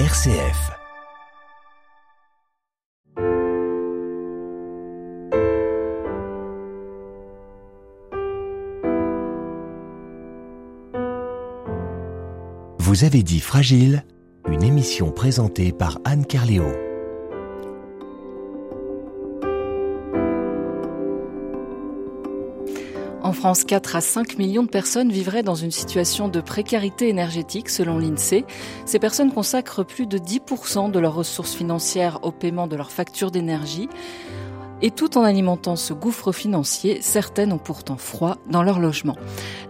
RCF. Vous avez dit Fragile, une émission présentée par Anne Carléo. France, 4 à 5 millions de personnes vivraient dans une situation de précarité énergétique selon l'INSEE. Ces personnes consacrent plus de 10% de leurs ressources financières au paiement de leurs factures d'énergie. Et tout en alimentant ce gouffre financier, certaines ont pourtant froid dans leur logement.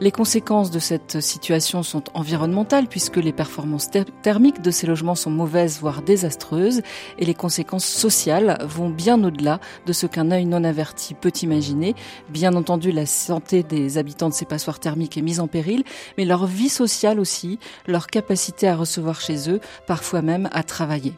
Les conséquences de cette situation sont environnementales puisque les performances thermiques de ces logements sont mauvaises voire désastreuses et les conséquences sociales vont bien au-delà de ce qu'un œil non averti peut imaginer. Bien entendu, la santé des habitants de ces passoires thermiques est mise en péril, mais leur vie sociale aussi, leur capacité à recevoir chez eux, parfois même à travailler.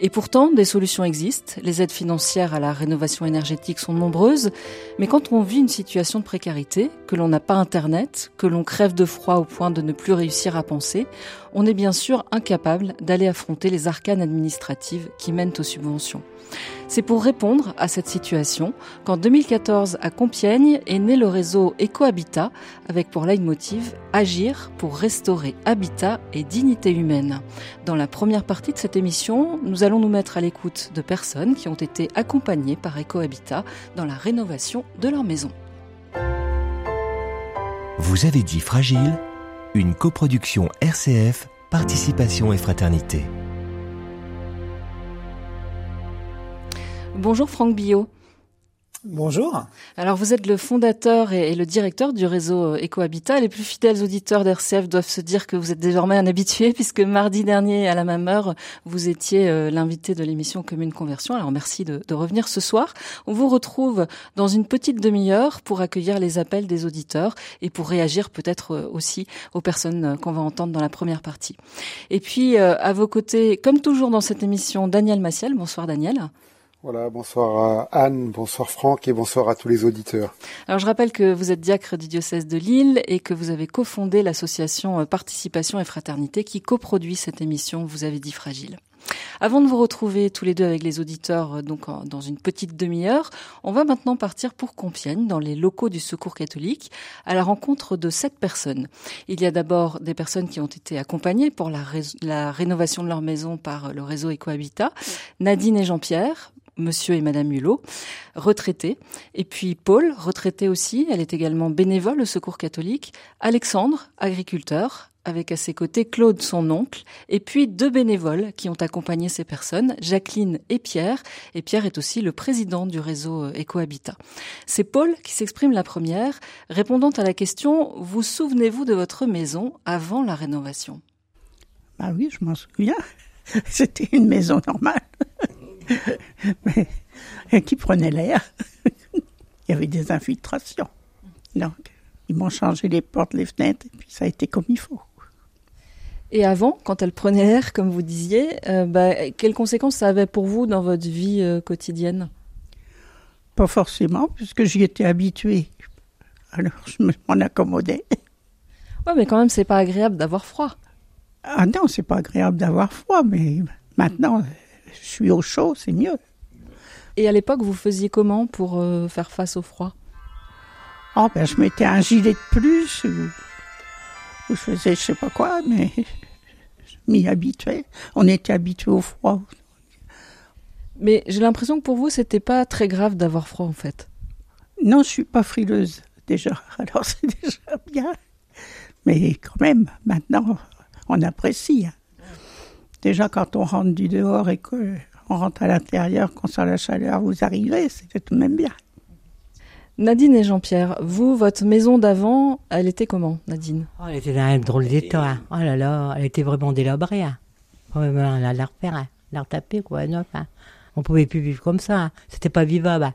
Et pourtant, des solutions existent. Les aides financières à la rénovation énergétique sont nombreuses. Mais quand on vit une situation de précarité, que l'on n'a pas Internet, que l'on crève de froid au point de ne plus réussir à penser, on est bien sûr incapable d'aller affronter les arcanes administratives qui mènent aux subventions. C'est pour répondre à cette situation qu'en 2014, à Compiègne, est né le réseau EcoHabitat, avec pour leitmotiv Agir pour restaurer habitat et dignité humaine. Dans la première partie de cette émission, nous allons nous mettre à l'écoute de personnes qui ont été accompagnées par EcoHabitat dans la rénovation de leur maison. Vous avez dit Fragile, une coproduction RCF, Participation et Fraternité. Bonjour Franck Billot. Bonjour. Alors vous êtes le fondateur et le directeur du réseau EcoHabitat. Les plus fidèles auditeurs d'RCF doivent se dire que vous êtes désormais un habitué puisque mardi dernier à la même heure, vous étiez euh, l'invité de l'émission Commune Conversion. Alors merci de, de, revenir ce soir. On vous retrouve dans une petite demi-heure pour accueillir les appels des auditeurs et pour réagir peut-être euh, aussi aux personnes euh, qu'on va entendre dans la première partie. Et puis à vos côtés, comme toujours dans cette émission, Daniel Massiel. Bonsoir Daniel. Voilà, bonsoir à Anne, bonsoir Franck et bonsoir à tous les auditeurs. Alors je rappelle que vous êtes diacre du diocèse de Lille et que vous avez cofondé l'association Participation et Fraternité qui coproduit cette émission Vous avez dit fragile. Avant de vous retrouver tous les deux avec les auditeurs donc dans une petite demi-heure, on va maintenant partir pour Compiègne dans les locaux du Secours catholique à la rencontre de sept personnes. Il y a d'abord des personnes qui ont été accompagnées pour la, ré la rénovation de leur maison par le réseau Ecohabitat, Nadine et Jean-Pierre, Monsieur et Madame Hulot, retraités. Et puis Paul, retraité aussi, elle est également bénévole au Secours catholique. Alexandre, agriculteur, avec à ses côtés Claude, son oncle, et puis deux bénévoles qui ont accompagné ces personnes, Jacqueline et Pierre. Et Pierre est aussi le président du réseau Ecohabitat. C'est Paul qui s'exprime la première, répondant à la question Vous souvenez-vous de votre maison avant la rénovation? Bah oui, je m'en souviens. C'était une maison normale. Mais qui prenait l'air? Il y avait des infiltrations. Donc, ils m'ont changé les portes, les fenêtres, et puis ça a été comme il faut. Et avant, quand elle prenait l'air, comme vous disiez, euh, bah, quelles conséquences ça avait pour vous dans votre vie euh, quotidienne? Pas forcément, puisque j'y étais habituée. Alors, je m'en accommodais. Ouais, mais quand même, c'est pas agréable d'avoir froid. Ah non, c'est pas agréable d'avoir froid, mais maintenant, je suis au chaud, c'est mieux. Et à l'époque, vous faisiez comment pour euh, faire face au froid? Oh, ben, je mettais un gilet de plus, ou, ou je faisais je sais pas quoi, mais je m'y habituais. On était habitué au froid. Mais j'ai l'impression que pour vous, c'était pas très grave d'avoir froid, en fait. Non, je suis pas frileuse, déjà. Alors, c'est déjà bien. Mais quand même, maintenant, on apprécie. Hein. Déjà, quand on rentre du dehors et qu'on rentre à l'intérieur, qu'on sent la chaleur, vous arrivez, c'est tout de même bien. Nadine et Jean-Pierre, vous, votre maison d'avant, elle était comment, Nadine? Oh, Elle était dans un drôle d'état. Hein. Oh là là, elle était vraiment délabrée. Hein. Oh, on a la refaire, hein. la retaper, quoi, neuf. Hein. On pouvait plus vivre comme ça. Hein. C'était pas vivable.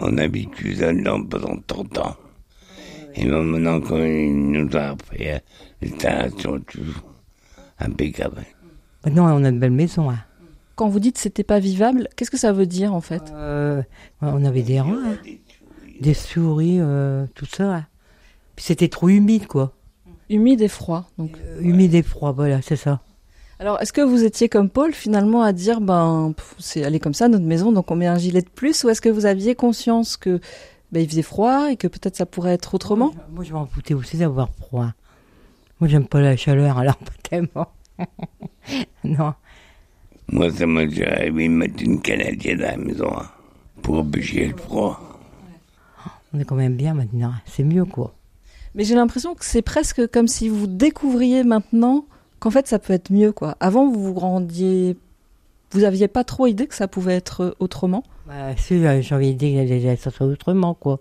On habite là-dedans pendant 30 ans. Et maintenant, quand il nous a fait l'installation, toujours impeccable. Maintenant, on a une belle maison. Hein. Quand vous dites c'était pas vivable, qu'est-ce que ça veut dire en fait? Euh, On avait des rats, hein. des souris, euh, tout ça. Hein. Puis c'était trop humide, quoi. Humide et froid, donc. Euh, humide et froid, voilà, c'est ça. Alors, est-ce que vous étiez comme Paul finalement à dire, ben, c'est aller comme ça notre maison, donc on met un gilet de plus, ou est-ce que vous aviez conscience que ben, il faisait froid et que peut-être ça pourrait être autrement? Moi, je m'en foutais aussi d'avoir froid. Moi, j'aime pas la chaleur, alors pas tellement. non. Moi, ça m'a déjà arrivé de mettre une canadienne à la maison hein, pour empêcher le froid. On est quand même bien maintenant. C'est mieux, quoi. Mais j'ai l'impression que c'est presque comme si vous découvriez maintenant qu'en fait ça peut être mieux, quoi. Avant, vous vous rendiez, vous aviez pas trop idée que ça pouvait être autrement. Bah, si, euh, j'ai envie de dire que ça soit autrement, quoi.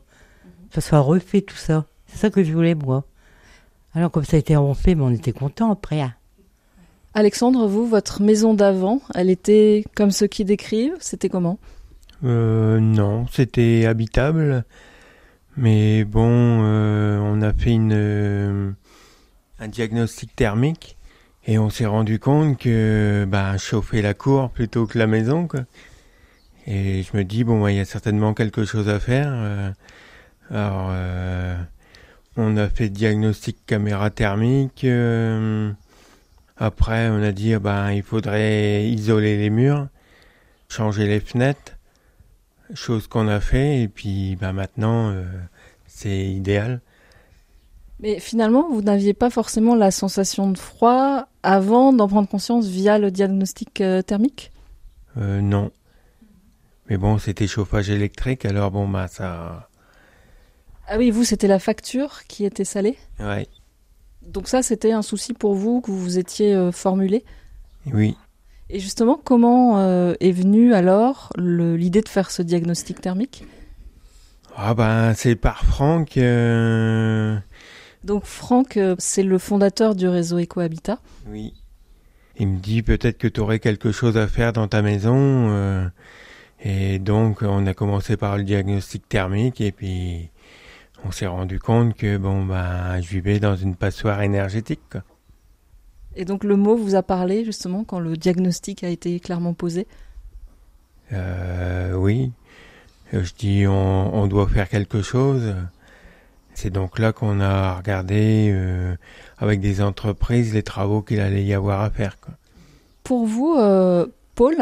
Que ça soit refait, tout ça. C'est ça que je voulais, moi. Alors, comme ça a été refait, mais on était content après. hein. Alexandre, vous, votre maison d'avant, elle était comme ceux qui décrivent C'était comment? Euh, non, c'était habitable. Mais bon, euh, on a fait une, euh, un diagnostic thermique et on s'est rendu compte que bah, chauffer la cour plutôt que la maison. Et je me dis, bon, il y a certainement quelque chose à faire. euh. alors, on a fait diagnostic caméra thermique. Après, on a dit, ah ben, il faudrait isoler les murs, changer les fenêtres chose qu'on a fait et puis bah maintenant euh, c'est idéal. Mais finalement, vous n'aviez pas forcément la sensation de froid avant d'en prendre conscience via le diagnostic euh, thermique? Euh, non. Mais bon, c'était chauffage électrique alors bon bah ça Ah oui, vous, c'était la facture qui était salée? Ouais. Donc ça, c'était un souci pour vous que vous vous étiez euh, formulé? Oui. Et justement, comment euh, est venue alors l'idée de faire ce diagnostic thermique? Ah ben c'est par Franck euh, Donc Franck, c'est le fondateur du réseau EcoHabitat. oui. Il me dit peut-être que tu aurais quelque chose à faire dans ta maison euh, et donc on a commencé par le diagnostic thermique et puis on s'est rendu compte que bon bah je vivais dans une passoire énergétique. quoi. Et donc le mot vous a parlé justement quand le diagnostic a été clairement posé? Euh, oui. Euh, Je dis on, on doit faire quelque chose. C'est donc là qu'on a regardé euh, avec des entreprises les travaux qu'il allait y avoir à faire. Quoi. Pour vous, euh, Paul,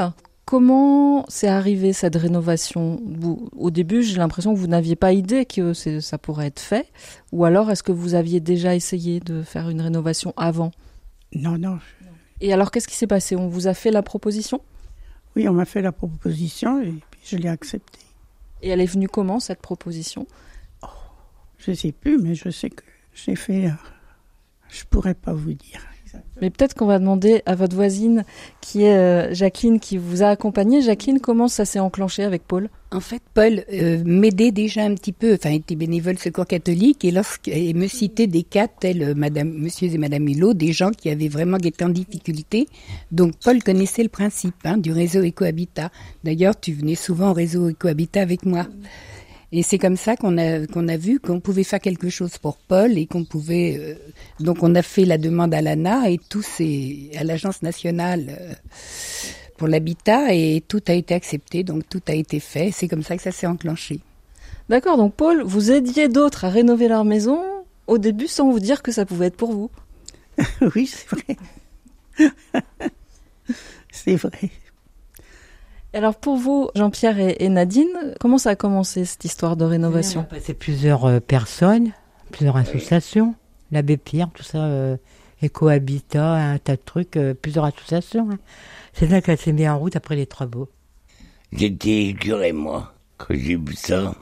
comment c'est arrivé cette rénovation? Vous- Au début, j'ai l'impression que vous n'aviez pas idée que ça pourrait être fait. Ou alors, est-ce que vous aviez déjà essayé de faire une rénovation avant? Non, non. Et alors, qu'est-ce qui s'est passé? On vous a fait la proposition? Oui, on m'a fait la proposition et puis je l'ai acceptée. Et elle est venue comment, cette proposition? Je sais plus, mais je sais que j'ai fait. euh, je pourrais pas vous dire. Mais peut-être qu'on va demander à votre voisine, qui est euh, Jacqueline, qui vous a accompagné. Jacqueline, comment ça s'est enclenché avec Paul? En fait, Paul euh, m'aidait déjà un petit peu, enfin, il était bénévole secours catholique, et, lorsque, et me citait des cas tels euh, Madame, Monsieur et Madame Hulot, des gens qui avaient vraiment été en difficulté. Donc, Paul connaissait le principe hein, du réseau Ecohabitat. D'ailleurs, tu venais souvent au réseau Ecohabitat avec moi. Et c'est comme ça qu'on a qu'on a vu qu'on pouvait faire quelque chose pour Paul et qu'on pouvait. euh, donc, on a fait la demande à l'ANA et tout c'est à l'agence nationale. euh, pour l'habitat et tout a été accepté, donc tout a été fait. C'est comme ça que ça s'est enclenché. D'accord, donc Paul, vous aidiez d'autres à rénover leur maison au début sans vous dire que ça pouvait être pour vous. oui, c'est vrai. c'est vrai. Alors pour vous, Jean-Pierre et, et Nadine, comment ça a commencé cette histoire de On a rénovation passé plusieurs euh, personnes, plusieurs associations, l'abbé Pierre, tout ça, euh, Ecohabitat, un tas de trucs, euh, plusieurs associations. hein. C'est là qu'elle s'est mise en route après les travaux. J'étais curé, moi, quand j'ai vu ça.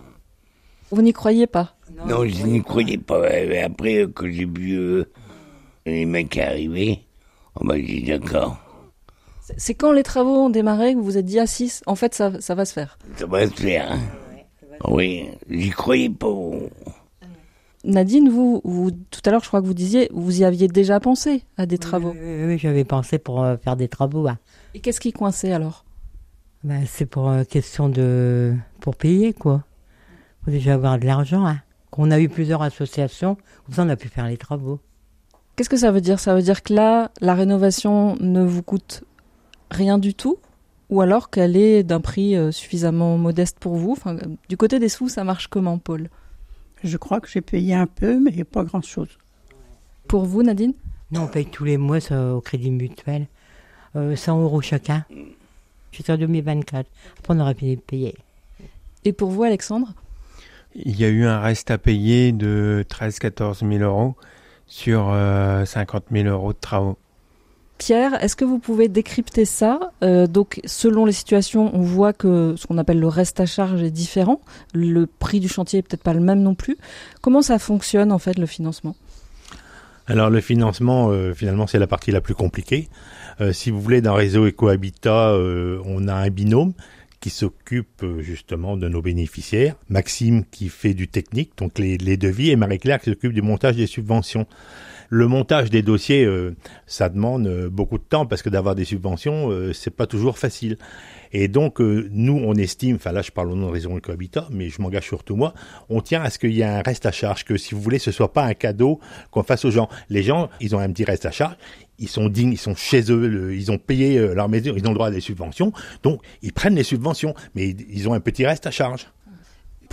Vous n'y croyez pas? Non, je n'y croyais pas. Mais après, quand j'ai vu euh, les mecs arriver, on m'a dit d'accord, C'est- quand les travaux ont démarré que vous vous êtes dit, ah si, en fait ça, ça va se faire? ça va se faire. hein. Oui, j'y croyais pas. Nadine, vous, vous, tout à l'heure je crois que vous disiez, vous y aviez déjà pensé à des travaux. Oui, oui, oui, j'avais pensé pour euh, faire des travaux. hein. Et qu'est-ce qui coinçait alors? Ben, c'est pour euh, question de pour payer quoi. Faut déjà avoir de l'argent. Hein. On a eu plusieurs associations, comme ça on a pu faire les travaux. Qu'est-ce que ça veut dire? Ça veut dire que là, la rénovation ne vous coûte rien du tout ou alors qu'elle est d'un prix euh, suffisamment modeste pour vous? Enfin, euh, Du côté des sous, ça marche comment, Paul? Je crois que j'ai payé un peu, mais pas grand-chose. Pour vous, Nadine? Nous on paye tous les mois ça, au crédit mutuel. euh, 100 euros chacun. Jusqu'en 2024. Après, on aurait pu les payer. Et pour vous, Alexandre? Il y a eu un reste à payer de 13-14 000 euros sur euh, 50 000 euros de travaux. Pierre, est-ce que vous pouvez décrypter ça? Euh, Donc, selon les situations, on voit que ce qu'on appelle le reste à charge est différent. Le prix du chantier est peut-être pas le même non plus. Comment ça fonctionne en fait le financement? Alors le financement, euh, finalement, c'est la partie la plus compliquée. Euh, si vous voulez, dans Réseau Ecohabitat, euh, on a un binôme qui s'occupe justement de nos bénéficiaires. Maxime qui fait du technique, donc les, les devis, et Marie-Claire qui s'occupe du montage des subventions. Le montage des dossiers, euh, ça demande euh, beaucoup de temps parce que d'avoir des subventions, euh, c'est pas toujours facile. Et donc, nous, on estime, enfin là, je parle au nom de Réseau Ecohabitat, mais je m'engage surtout moi, on tient à ce qu'il y ait un reste à charge, que si vous voulez, ce soit pas un cadeau qu'on fasse aux gens. Les gens, ils ont un petit reste à charge, ils sont dignes, ils sont chez eux, ils ont payé leur maison, ils ont le droit à des subventions, donc ils prennent les subventions, mais ils ont un petit reste à charge.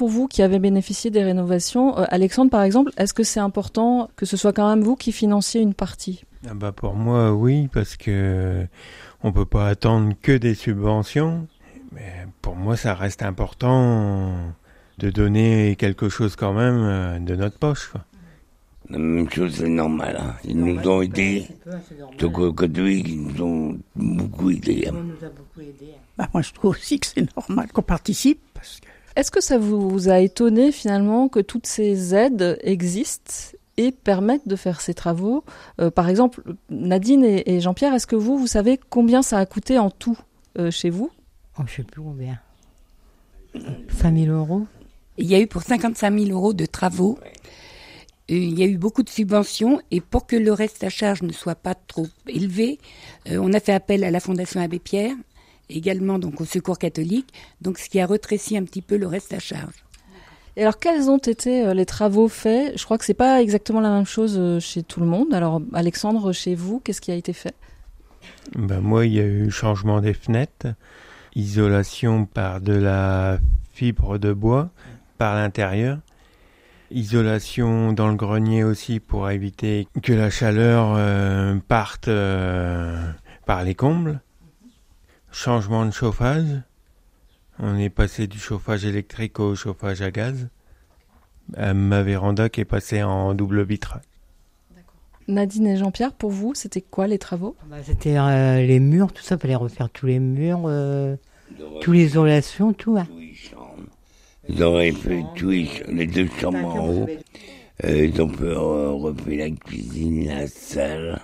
Pour vous qui avez bénéficié des rénovations, euh, Alexandre par exemple, est-ce que c'est important que ce soit quand même vous qui financiez une partie? Ah bah pour moi, oui, parce que on peut pas attendre que des subventions. Mais pour moi, ça reste important de donner quelque chose quand même euh, de notre poche. Quoi. La même chose, c'est normal. hein. Ils nous ont aidés. Au catholique, ils nous ont beaucoup aidés. hein. nous a beaucoup aidés. Bah, moi, je trouve aussi que c'est normal qu'on participe. Parce que Est-ce que ça vous a étonné finalement que toutes ces aides existent et permettent de faire ces travaux Euh, Par exemple, Nadine et, et Jean-Pierre, est-ce que vous, vous savez combien ça a coûté en tout euh, chez vous? Oh, je sais plus combien. 5 000 euros? Il y a eu pour 55 000 euros de travaux. Euh, Il y a eu beaucoup de subventions et pour que le reste à charge ne soit pas trop élevé, euh, on a fait appel à la Fondation Abbé Pierre, également donc au Secours catholique, donc ce qui a retréci un petit peu le reste à charge. Et alors, quels ont été euh, les travaux faits? Je crois que c'est pas exactement la même chose euh, chez tout le monde. Alors, Alexandre, chez vous, qu'est-ce qui a été fait? Ben moi, il y a eu changement des fenêtres, isolation par de la fibre de bois par l'intérieur, isolation dans le grenier aussi pour éviter que la chaleur euh, parte euh, par les combles, changement de chauffage, on est passé du chauffage électrique au chauffage à gaz, Euh, ma véranda qui est passée en double vitrage. Nadine et Jean-Pierre, pour vous, c'était quoi les travaux? Bah, C'était euh, les murs, tout ça, fallait refaire tous les murs, euh, tous les isolations, tout. hein. Ils auraient fait tous les, deux chambres en haut. Euh, ils ont fait, euh, refait la cuisine, la salle.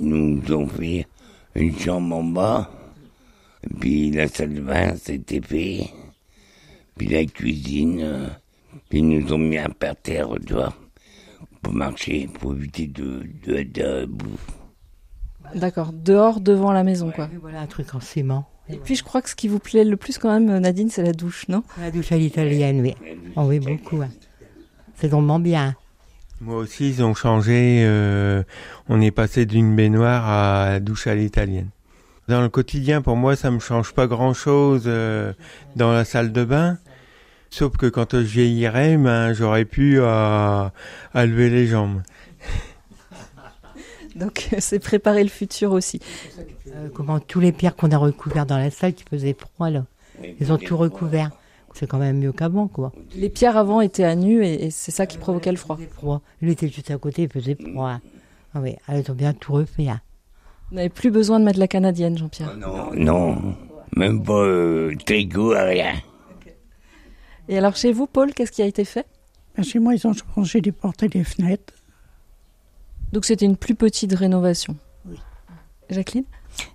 Ils nous ont fait une chambre en bas. Puis la salle de bain, c'était fait. Puis la cuisine. euh, puis ils nous ont mis un parterre, tu vois, pour marcher, pour éviter de, de être debout. D'accord, dehors, devant la maison, quoi. Voilà, un truc en ciment. Et puis, je crois que ce qui vous plaît le plus quand même, Nadine, c'est la douche, non? La douche à l'italienne, oui. Oh, oui, beaucoup. hein. C'est drôlement bien. Moi aussi, ils ont changé. euh, on est passé d'une baignoire à la douche à l'italienne. Dans le quotidien, pour moi, ça me change pas grand-chose euh, dans la salle de bain. Sauf que quand je vieillirais, ben, j'aurais pu à, à lever les jambes. Donc, c'est préparer le futur aussi. Euh, comment tous les pierres qu'on a recouverts dans la salle qui faisaient froid, là. Ils ont tout recouvert. C'est quand même mieux qu'avant, quoi. Les pierres avant étaient à nu et, et c'est ça qui provoquait le froid. Il faisait froid. Lui était juste à côté, il faisait froid. Ah oui, alors, ils ont bien tout refait. hein. Vous n'avez plus besoin de mettre la canadienne, Jean-Pierre. Non, non, même pas euh, tricot, rien. Et alors, chez vous, Paul, qu'est-ce qui a été fait? Ben, chez moi, ils ont changé les portes et les fenêtres. Donc, c'était une plus petite rénovation. Oui. Jacqueline?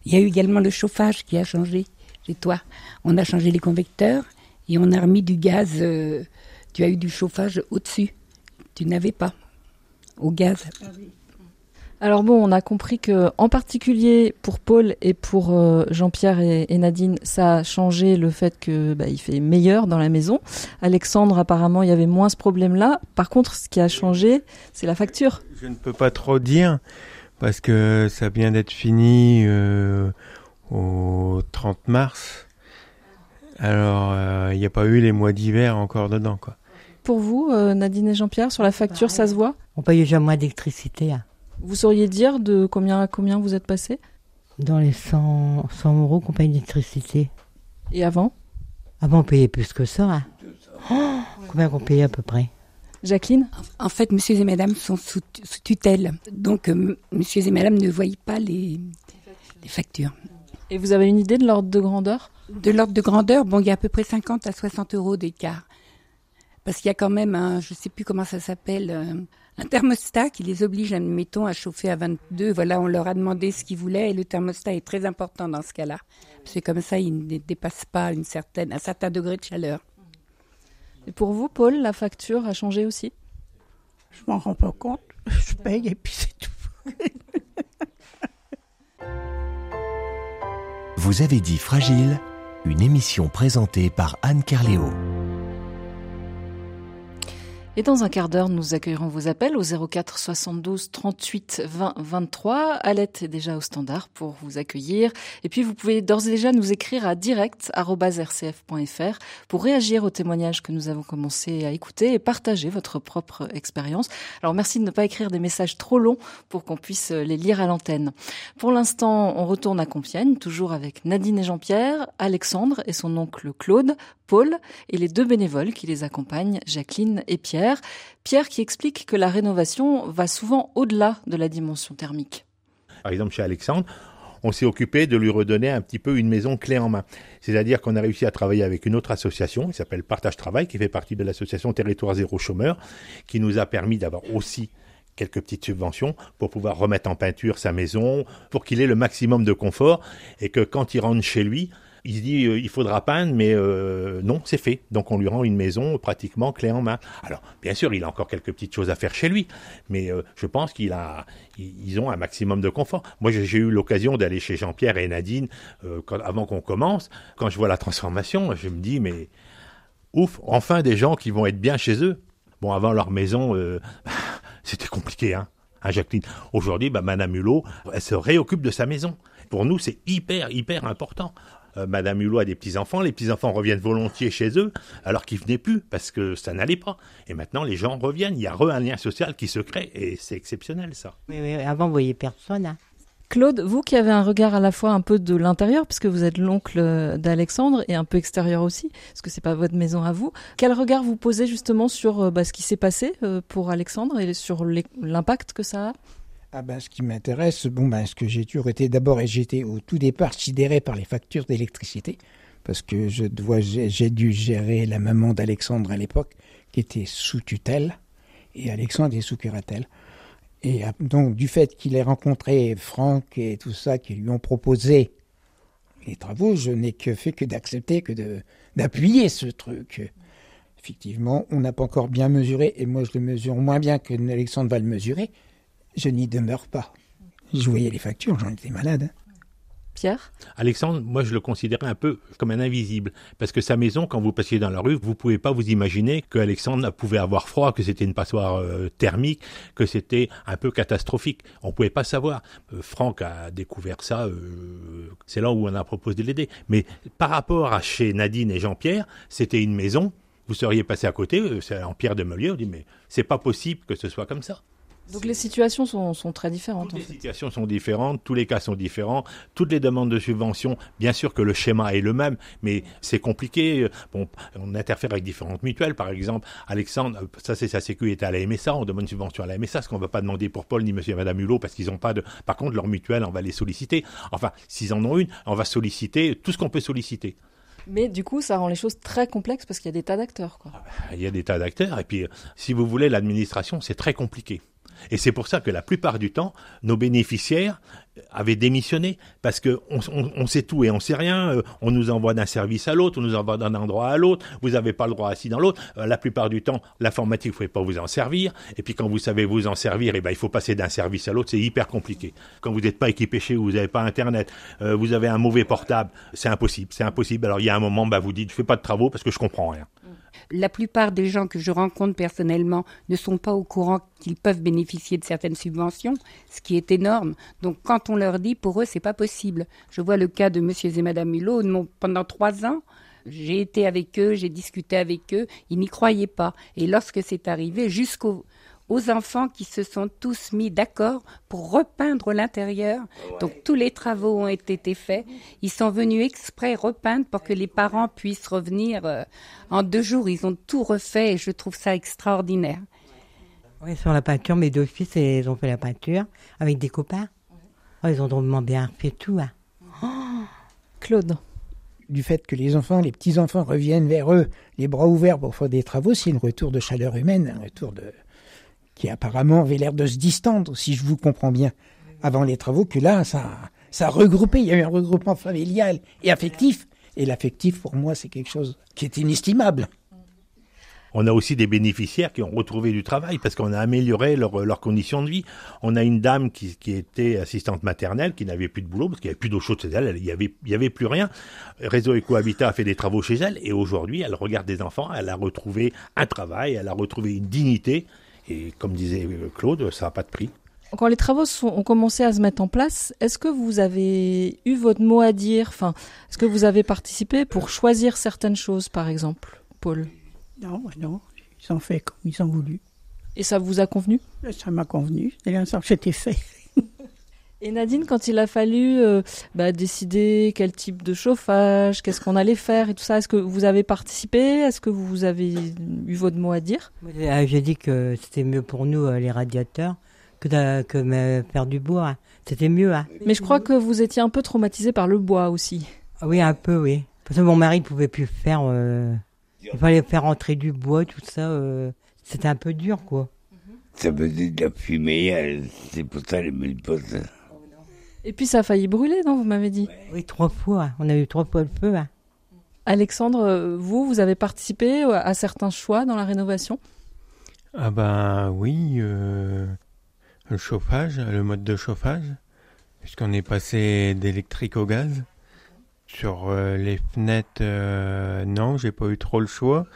Il y a eu également le chauffage qui a changé chez toi. On a changé les convecteurs et on a remis du gaz. euh, tu as eu du chauffage au-dessus. Tu n'avais pas. Au gaz. Alors bon, on a compris que, en particulier pour Paul et pour euh, Jean-Pierre et, et Nadine, ça a changé le fait que bah, il fait meilleur dans la maison. Alexandre, apparemment, il y avait moins ce problème-là. Par contre, ce qui a changé, c'est la facture. Je ne peux pas trop dire parce que ça vient d'être fini euh, au 30 mars. Alors, euh, il n'y a pas eu les mois d'hiver encore dedans, quoi. Pour vous, euh, Nadine et Jean-Pierre, sur la facture, ça se voit? On paye déjà moins d'électricité. hein. Vous sauriez dire de combien à combien vous êtes passé? Dans les 100, 100 euros qu'on paye d'électricité. Et avant? Avant, on payait plus que ça. hein. Oh, combien qu'on payait à peu près? Jacqueline? En fait, monsieur et madame sont sous, sous tutelle. Donc, euh, monsieur et madame ne voient pas les, les factures. Et vous avez une idée de l'ordre de grandeur? De l'ordre de grandeur, bon, il y a à peu près 50 à 60 euros d'écart. Parce qu'il y a quand même un, je sais plus comment ça s'appelle, euh, un thermostat qui les oblige, admettons, à chauffer à 22. Voilà, on leur a demandé ce qu'ils voulaient et le thermostat est très important dans ce cas-là. C'est comme ça, ils ne dépassent pas une certaine, un certain degré de chaleur. Et pour vous, Paul, la facture a changé aussi? Je m'en rends pas compte. Je paye et puis c'est tout. Vous avez dit Fragile, une émission présentée par Anne Carléo. Et dans un quart d'heure, nous accueillerons vos appels au 04 72 38 20 23. Alette est déjà au standard pour vous accueillir. Et puis, vous pouvez d'ores et déjà nous écrire à direct.rcf.fr pour réagir aux témoignages que nous avons commencé à écouter et partager votre propre expérience. Alors, merci de ne pas écrire des messages trop longs pour qu'on puisse les lire à l'antenne. Pour l'instant, on retourne à Compiègne, toujours avec Nadine et Jean-Pierre, Alexandre et son oncle Claude, Paul et les deux bénévoles qui les accompagnent, Jacqueline et Pierre. Pierre qui explique que la rénovation va souvent au-delà de la dimension thermique. Par exemple, chez Alexandre, on s'est occupé de lui redonner un petit peu une maison clé en main. C'est-à-dire qu'on a réussi à travailler avec une autre association qui s'appelle Partage Travail, qui fait partie de l'association Territoire Zéro Chômeur, qui nous a permis d'avoir aussi quelques petites subventions pour pouvoir remettre en peinture sa maison, pour qu'il ait le maximum de confort et que quand il rentre chez lui, il se dit euh, il faudra peindre, mais euh, non, c'est fait. Donc on lui rend une maison pratiquement clé en main. Alors bien sûr, il a encore quelques petites choses à faire chez lui, mais euh, je pense qu'il a, ils ont un maximum de confort. Moi, j'ai eu l'occasion d'aller chez Jean-Pierre et Nadine avant qu'on commence. Quand je vois la transformation, je me dis mais ouf, enfin des gens qui vont être bien chez eux. Bon, avant leur maison, c'était compliqué, hein. Hein, Jacqueline. Aujourd'hui, bah, Madame Hulot, elle se réoccupe de sa maison. Pour nous, c'est hyper, hyper important. Euh, Madame Hulot a des petits-enfants, les petits-enfants reviennent volontiers chez eux, alors qu'ils venaient plus, parce que ça n'allait pas. Et maintenant, les gens reviennent, il y a re un lien social qui se crée, et c'est exceptionnel, ça. Oui, oui, avant, vous voyez personne. hein. Claude, vous qui avez un regard à la fois un peu de l'intérieur, puisque vous êtes l'oncle d'Alexandre, et un peu extérieur aussi, parce que c'est pas votre maison à vous, quel regard vous posez justement sur euh, bah, ce qui s'est passé euh, pour Alexandre et sur les- l'impact que ça a? Ah ben, ce qui m'intéresse, bon ben, ce que j'ai toujours été d'abord, et j'étais au tout départ sidéré par les factures d'électricité, parce que je dois, j'ai dû gérer la maman d'Alexandre à l'époque, qui était sous tutelle, et Alexandre est sous curatelle. Et ah, donc, du fait qu'il ait rencontré Franck et tout ça, qui lui ont proposé les travaux, je n'ai que fait que d'accepter, que d'appuyer ce truc. Effectivement, on n'a pas encore bien mesuré, et moi je le mesure moins bien que Alexandre va le mesurer. Je n'y demeure pas. Je voyais les factures, j'en étais malade. Pierre? Alexandre, moi je le considérais un peu comme un invisible, parce que sa maison, quand vous passiez dans la rue, vous pouvez pas vous imaginer que Alexandre pouvait avoir froid, que c'était une passoire euh, thermique, que c'était un peu catastrophique. On pouvait pas savoir. Euh, Franck a découvert ça, euh, c'est là où on a proposé de l'aider. Mais par rapport à chez Nadine et Jean-Pierre, c'était une maison. Vous seriez passé à côté, euh, c'est en pierre de Meulier, on dit mais c'est pas possible que ce soit comme ça. Donc les situations sont, sont très différentes. Toutes en les fait. situations sont différentes, tous les cas sont différents, toutes les demandes de subvention, bien sûr que le schéma est le même, mais c'est compliqué. Bon, on interfère avec différentes mutuelles, par exemple. Alexandre, euh, ça c'est sa sécu est à la MSA, on demande une subvention à la MSA, ce qu'on ne va pas demander pour Paul ni Monsieur et Madame Hulot, parce qu'ils n'ont pas de. Par contre, leur mutuelle, on va les solliciter. Enfin, s'ils en ont une, on va solliciter tout ce qu'on peut solliciter. Mais du coup, ça rend les choses très complexes parce qu'il y a des tas d'acteurs. quoi. Il y a des tas d'acteurs, et puis, euh, si vous voulez, l'administration, c'est très compliqué. Et c'est pour ça que la plupart du temps, nos bénéficiaires avaient démissionné, parce que on, sait tout et on sait rien, euh, on nous envoie d'un service à l'autre, on nous envoie d'un endroit à l'autre, vous n'avez pas le droit assis dans l'autre. Euh, la plupart du temps, l'informatique, vous ne pouvez pas vous en servir, et puis quand vous savez vous en servir, ben, il faut passer d'un service à l'autre, c'est hyper compliqué. Quand vous n'êtes pas équipé chez vous, vous n'avez pas Internet, euh, vous avez un mauvais portable, c'est impossible, c'est impossible. Alors il y a un moment, bah, vous dites, je fais pas de travaux parce que je comprends rien. La plupart des gens que je rencontre personnellement ne sont pas au courant qu'ils peuvent bénéficier de certaines subventions, ce qui est énorme. Donc quand on leur dit, pour eux, c'est pas possible. Je vois le cas de Monsieur et Madame Hulot. Pendant trois ans, j'ai été avec eux, j'ai discuté avec eux, ils n'y croyaient pas. Et lorsque c'est arrivé, jusqu'au aux enfants qui se sont tous mis d'accord pour repeindre l'intérieur. Donc tous les travaux ont été faits. Ils sont venus exprès repeindre pour que les parents puissent revenir euh, en deux jours. Ils ont tout refait et je trouve ça extraordinaire. Oui, sur la peinture, mes deux fils, ils ont fait la peinture avec des copains. Oh, ils ont drôlement bien fait tout. Hein. Claude. Du fait que les enfants, les petits-enfants reviennent vers eux, les bras ouverts pour faire des travaux, c'est un retour de chaleur humaine, un retour de, qui apparemment avait l'air de se distendre, si je vous comprends bien, avant les travaux, que là, ça, ça a regroupé, il y a eu un regroupement familial et affectif. Et l'affectif, pour moi, c'est quelque chose qui est inestimable. On a aussi des bénéficiaires qui ont retrouvé du travail parce qu'on a amélioré leurs conditions de vie. On a une dame qui, qui était assistante maternelle qui n'avait plus de boulot parce qu'il n'y avait plus d'eau chaude chez elle, il n'y avait, il y avait plus rien. Réseau Ecohabitat a fait des travaux chez elle et aujourd'hui elle regarde des enfants, elle a retrouvé un travail, elle a retrouvé une dignité et comme disait Claude, ça n'a pas de prix. Quand les travaux sont, ont commencé à se mettre en place, est-ce que vous avez eu votre mot à dire Enfin, est-ce que vous avez participé pour choisir certaines choses, par exemple, Paul? Non, non, ils ont fait comme ils ont voulu. Et ça vous a convenu? Ça m'a convenu. L'instant que c'était fait. Et Nadine, quand il a fallu euh, bah, décider quel type de chauffage, qu'est-ce qu'on allait faire et tout ça, est-ce que vous avez participé? Est-ce que vous avez eu votre mot à dire? J'ai dit que c'était mieux pour nous, euh, les radiateurs, que de que faire du bois. C'était mieux. Hein. Mais je crois que vous étiez un peu traumatisé par le bois aussi. Ah oui, un peu, oui. Parce que mon mari ne pouvait plus faire. Euh, il fallait faire entrer du bois, tout ça. C'était un peu dur, quoi. Ça faisait de la fumée, c'est pour ça les postes. Et puis ça a failli brûler, non Vous m'avez dit. Oui, trois fois. On a eu trois fois le feu. Hein. Alexandre, vous, vous avez participé à certains choix dans la rénovation? Ah ben oui, euh, le chauffage, le mode de chauffage, puisqu'on est passé d'électrique au gaz. Sur euh, les fenêtres, euh, non, j'ai pas eu trop le choix.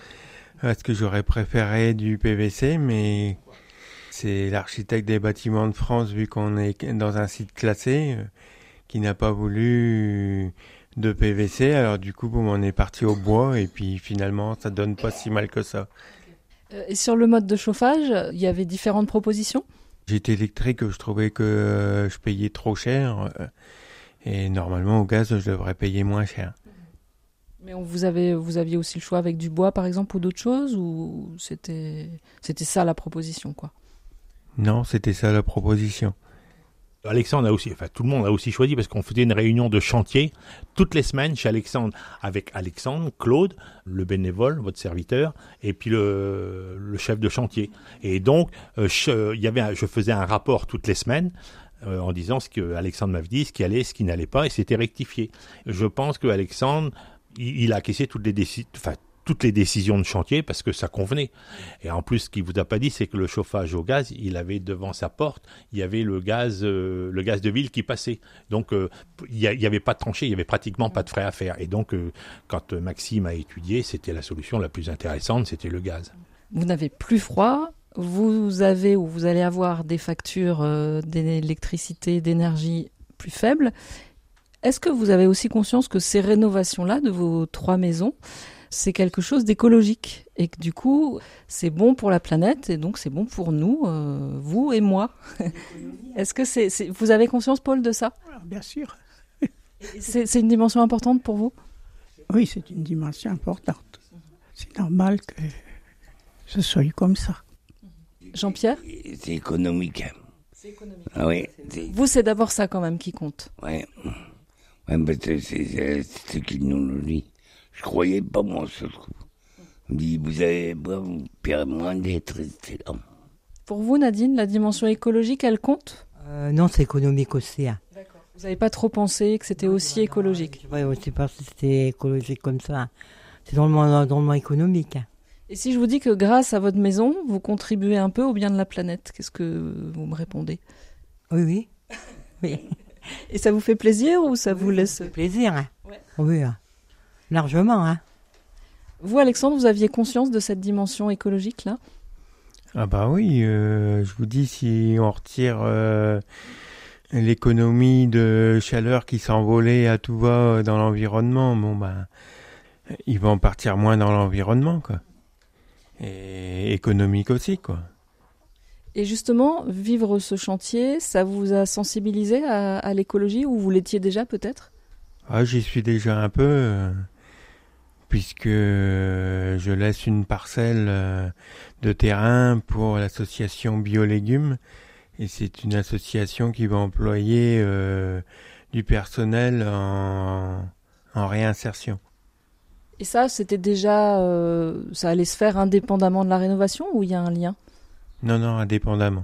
Parce que j'aurais préféré du PVC, mais c'est l'architecte des bâtiments de France, vu qu'on est dans un site classé, euh, qui n'a pas voulu de PVC. Alors du coup, bon, on est parti au bois et puis finalement, ça donne pas si mal que ça. Euh, et sur le mode de chauffage, il y avait différentes propositions? J'étais électrique, je trouvais que euh, je payais trop cher. et normalement, au gaz, je devrais payer moins cher. Mais vous, avez, vous aviez aussi le choix avec du bois, par exemple, ou d'autres choses Ou c'était ça la proposition, quoi? Non, c'était ça la proposition. Alexandre a aussi, enfin tout le monde a aussi choisi parce qu'on faisait une réunion de chantier toutes les semaines chez Alexandre avec Alexandre, Claude, le bénévole, votre serviteur, et puis le, chef de chantier. Et donc, euh, je, il y avait, je faisais un rapport toutes les semaines euh, en disant ce que Alexandre m'avait dit, ce qui allait, ce qui n'allait pas, et c'était rectifié. Je pense que Alexandre, il, a acquiescé toutes les décisions, toutes les décisions de chantier parce que ça convenait. Et en plus, ce qu'il vous a pas dit, c'est que le chauffage au gaz, il avait devant sa porte, il y avait le gaz, euh, le gaz de ville qui passait. Donc, euh, il n'y avait pas de tranchée, il y avait pratiquement pas de frais à faire. Et donc, euh, quand Maxime a étudié, c'était la solution la plus intéressante, c'était le gaz. Vous n'avez plus froid, vous avez ou vous allez avoir des factures d'électricité, d'énergie plus faibles. Est-ce que vous avez aussi conscience que ces rénovations-là de vos trois maisons, c'est quelque chose d'écologique et que du coup c'est bon pour la planète et donc c'est bon pour nous, euh, vous et moi. Est-ce que c'est, vous avez conscience, Paul, de ça? Bien sûr. c'est, une dimension importante pour vous? Oui, c'est une dimension importante. C'est normal que ce soit comme ça. Jean-Pierre? C'est économique. C'est économique. Ah oui. Vous, c'est d'abord ça quand même qui compte. Oui. Ouais, c'est ce qui nous le dit. Je croyais pas, moi, ce truc. On dit, vous avez vous perdre moins d'électricité. Pour vous, Nadine, la dimension écologique, elle compte? Euh, Non, c'est économique aussi. Hein. Vous n'avez pas trop pensé que c'était aussi écologique? Oui, aussi parce que c'était écologique comme ça. C'est dans le monde, dans le monde économique. Hein. Et si je vous dis que grâce à votre maison, vous contribuez un peu au bien de la planète, qu'est-ce que vous me répondez? Oui, oui. oui. Et ça vous fait plaisir ou ça vous laisse plaisir hein. Oui. Hein. Largement, hein. Vous, Alexandre, vous aviez conscience de cette dimension écologique là? Ah bah oui, euh, je vous dis si on retire euh, l'économie de chaleur qui s'envolait à tout va euh, dans l'environnement, bon bah il va en partir moins dans l'environnement quoi. Et économique aussi quoi. Et justement, vivre ce chantier, ça vous a sensibilisé à, l'écologie ou vous l'étiez déjà peut-être? Ah, J'y suis déjà un peu, euh, puisque je laisse une parcelle euh, de terrain pour l'association Biolégumes. Et c'est une association qui va employer euh, du personnel en, en réinsertion. Et ça, c'était déjà, ça allait se faire indépendamment de la rénovation ou il y a un lien? Non, non, indépendamment.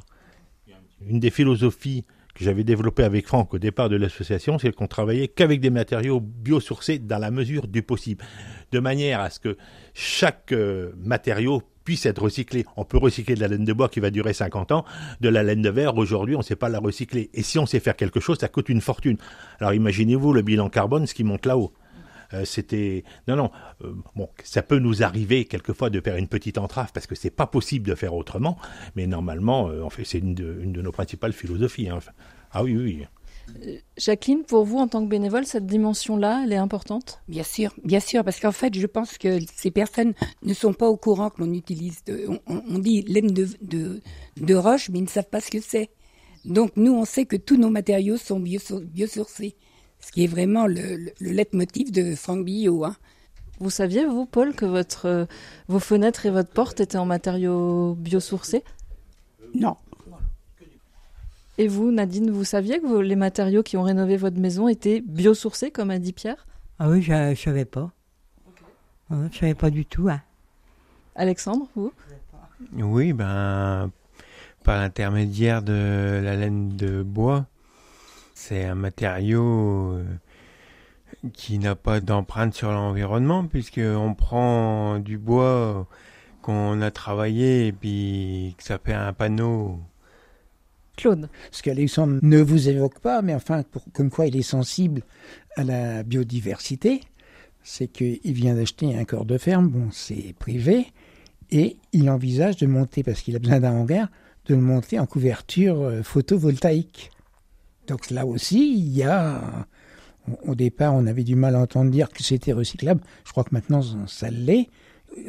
Une des philosophies que j'avais développées avec Franck au départ de l'association, c'est qu'on travaillait qu'avec des matériaux biosourcés dans la mesure du possible, de manière à ce que chaque euh, matériau puisse être recyclé. On peut recycler de la laine de bois qui va durer 50 ans, de la laine de verre, aujourd'hui on ne sait pas la recycler. Et si on sait faire quelque chose, ça coûte une fortune. Alors imaginez-vous le bilan carbone, ce qui monte là-haut. Euh, c'était non non euh, bon ça peut nous arriver quelquefois de faire une petite entrave parce que c'est pas possible de faire autrement mais normalement euh, en fait c'est une, de, nos principales philosophies hein. ah oui oui Jacqueline, pour vous, en tant que bénévole, cette dimension-là, elle est importante? Bien sûr, bien sûr, parce qu'en fait, je pense que ces personnes ne sont pas au courant que l'on utilise. on, dit laine de, de, de, roche, mais ils ne savent pas ce que c'est. Donc, nous, on sait que tous nos matériaux sont biosourcés ce qui est vraiment le, le, leitmotiv de Franck Billot. Hein. Vous saviez, vous, Paul, que votre, euh, vos fenêtres et votre porte étaient en matériaux biosourcés? Non. Et vous, Nadine, vous saviez que les matériaux qui ont rénové votre maison étaient biosourcés, comme a dit Pierre? Ah oui, je ne savais pas. je ne savais pas du tout. Hein. Alexandre, vous? Oui, ben, par l'intermédiaire de la laine de bois, c'est un matériau euh, qui n'a pas d'empreinte sur l'environnement puisqu'on prend du bois qu'on a travaillé et puis que ça fait un panneau. Claude. Ce qu'Alexandre ne vous évoque pas, mais enfin, comme quoi il est sensible à la biodiversité, c'est qu'il vient d'acheter un corps de ferme, bon, c'est privé, et il envisage de monter, parce qu'il a besoin d'un hangar, de le monter en couverture euh, photovoltaïque. Donc là aussi, il y a. Au départ, on avait du mal à entendre dire que c'était recyclable. Je crois que maintenant, ça l'est.